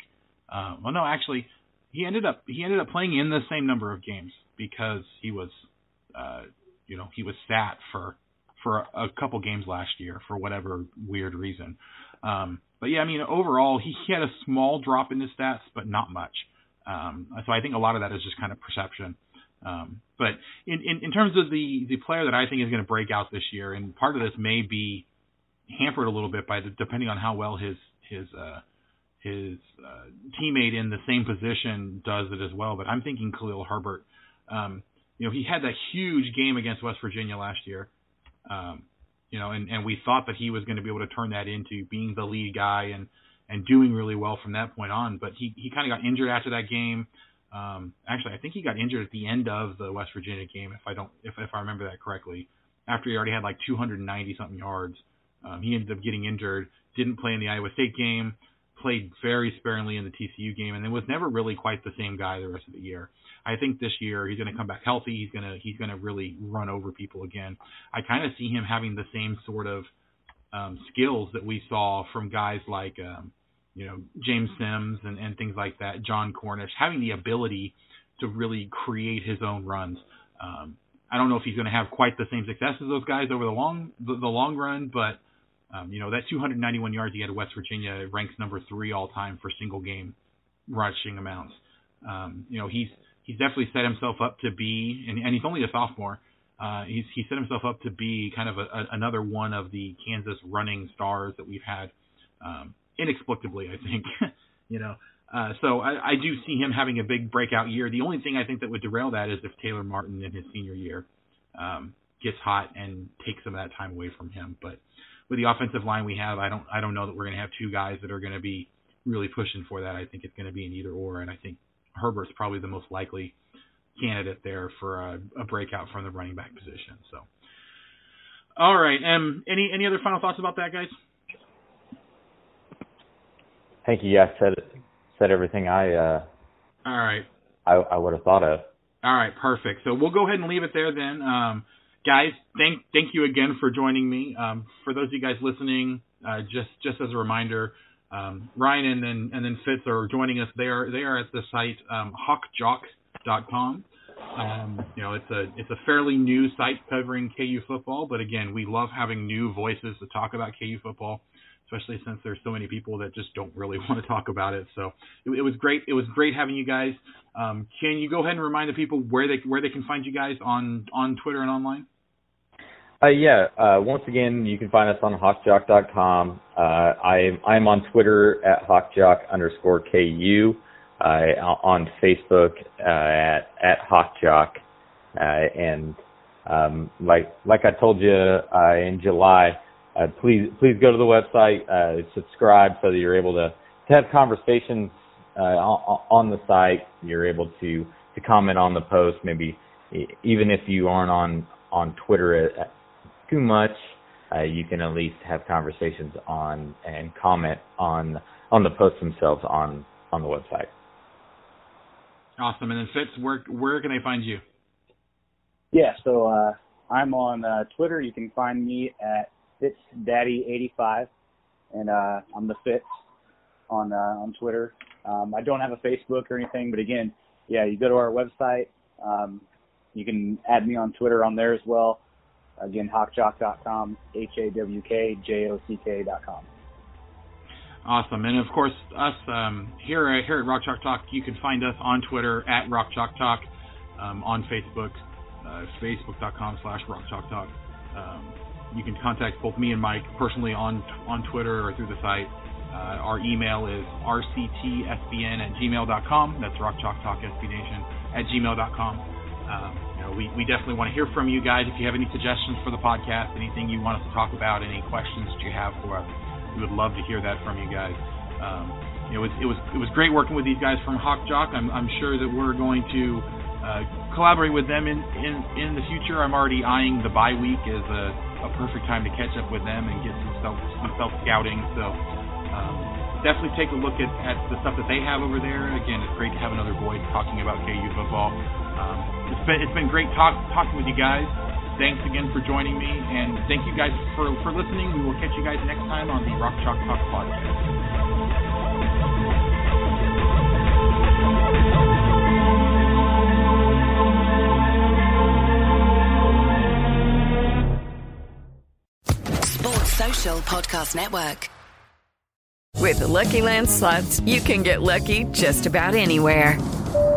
Uh, well, no, actually, he ended up he ended up playing in the same number of games because he was, uh, you know, he was sat for for a, couple games last year for whatever weird reason. Um, but yeah, I mean, overall, he, he had a small drop in his stats, but not much. Um, so I think a lot of that is just kind of perception. Um, but in, in, in terms of the, the player that I think is going to break out this year, and part of this may be hampered a little bit by the, depending on how well his his uh, his uh, teammate in the same position does it as well. But I'm thinking Khalil Herbert. Um, you know, he had that huge game against West Virginia last year. Um, you know, and, and we thought that he was going to be able to turn that into being the lead guy and and doing really well from that point on. But he he kind of got injured after that game. Um, actually, I think he got injured at the end of the West Virginia game, if I don't if if I remember that correctly. After he already had like 290 something yards, um, he ended up getting injured. Didn't play in the Iowa State game. Played very sparingly in the TCU game, and then was never really quite the same guy the rest of the year. I think this year he's going to come back healthy. He's going to he's going to really run over people again. I kind of see him having the same sort of um, skills that we saw from guys like um, you know James Sims and, and things like that, Jon Cornish, having the ability to really create his own runs. Um, I don't know if he's going to have quite the same success as those guys over the long the, the long run, but um, you know that 291 yards he had at West Virginia ranks number three all time for single game rushing amounts. Um, you know he's he's definitely set himself up to be, and, and he's only a sophomore. Uh, he's he set himself up to be kind of a, a, another one of the Kansas running stars that we've had. Um, inexplicably, I think. *laughs* you know, uh, so I, I do see him having a big breakout year. The only thing I think that would derail that is if Taylor Martin in his senior year um, gets hot and takes some of that time away from him. But with the offensive line we have, I don't I don't know that we're going to have two guys that are going to be really pushing for that. I think it's going to be an either or, and I think Herbert's probably the most likely candidate there for a, a breakout from the running back position. So, all right. Um, any any other final thoughts about that, guys? Thank you. Yeah, said said everything I uh All right. I I would have thought of. All right, perfect. So we'll go ahead and leave it there then. Um guys, thank thank you again for joining me. Um for those of you guys listening, uh just just as a reminder, um Ryne and then and then Fitz are joining us. They are they are at the site um hawkjock.com. Um, you know, it's a it's a fairly new site covering KU football, but again, we love having new voices to talk about KU football especially since there's so many people that just don't really *laughs* want to talk about it. So it, it was great. It was great having you guys. Um, can you go ahead and remind the people where they where they can find you guys on on Twitter and online? Uh, yeah. Uh, once again, you can find us on hawkjock.com. Uh, I I'm on Twitter at hawkjock underscore ku. Uh, on Facebook uh, at at hawkjock, uh, and um, like like I told you in July, please please go to the website, subscribe so that you're able to, to have conversations on, the site. You're able to to comment on the post, maybe even if you aren't on on Twitter uh, too much, uh, you can at least have conversations on and comment on on the posts themselves on on the website. Awesome. And then Fitz, where where can they find you? Yeah, so uh, I'm on Twitter. You can find me at Fitz Daddy 85 and uh, I'm the Fitz on uh, on Twitter. Um, I don't have a Facebook or anything, but again, yeah, you go to our website. Um, you can add me on Twitter on there as well. Again, hawkjock.com, H A W K J O C K.com. Awesome, and of course, us um, here uh, here at Rock Chalk Talk, you can find us on Twitter at Rock Chalk Talk, um, on Facebook, uh, facebook.com slash Rock Chalk Talk. Um, you can contact both me and Mike personally on on Twitter or through the site. Uh, our email is rctsbn at gmail.com. That's Rock Chalk Talk SB Nation at gmail.com. Um, you know, we, we definitely want to hear from you guys. If you have any suggestions for the podcast, anything you want us to talk about, any questions that you have for us, we would love to hear that from you guys. Um, you know, it was, it was it was great working with these guys from Hawk Jock. I'm, I'm sure that we're going to uh, collaborate with them in, in in the future. I'm already eyeing the bye week as a a perfect time to catch up with them and get some self some self scouting. So um, definitely take a look at, at the stuff that they have over there. Again, it's great to have another voice talking about KU football. Um, it's been it's been great talk, talking with you guys. Thanks again for joining me, and thank you guys for, for listening. We will catch you guys next time on the Rock Chalk Talk podcast. Social Podcast Network. With Lucky Land slots, you can get lucky just about anywhere.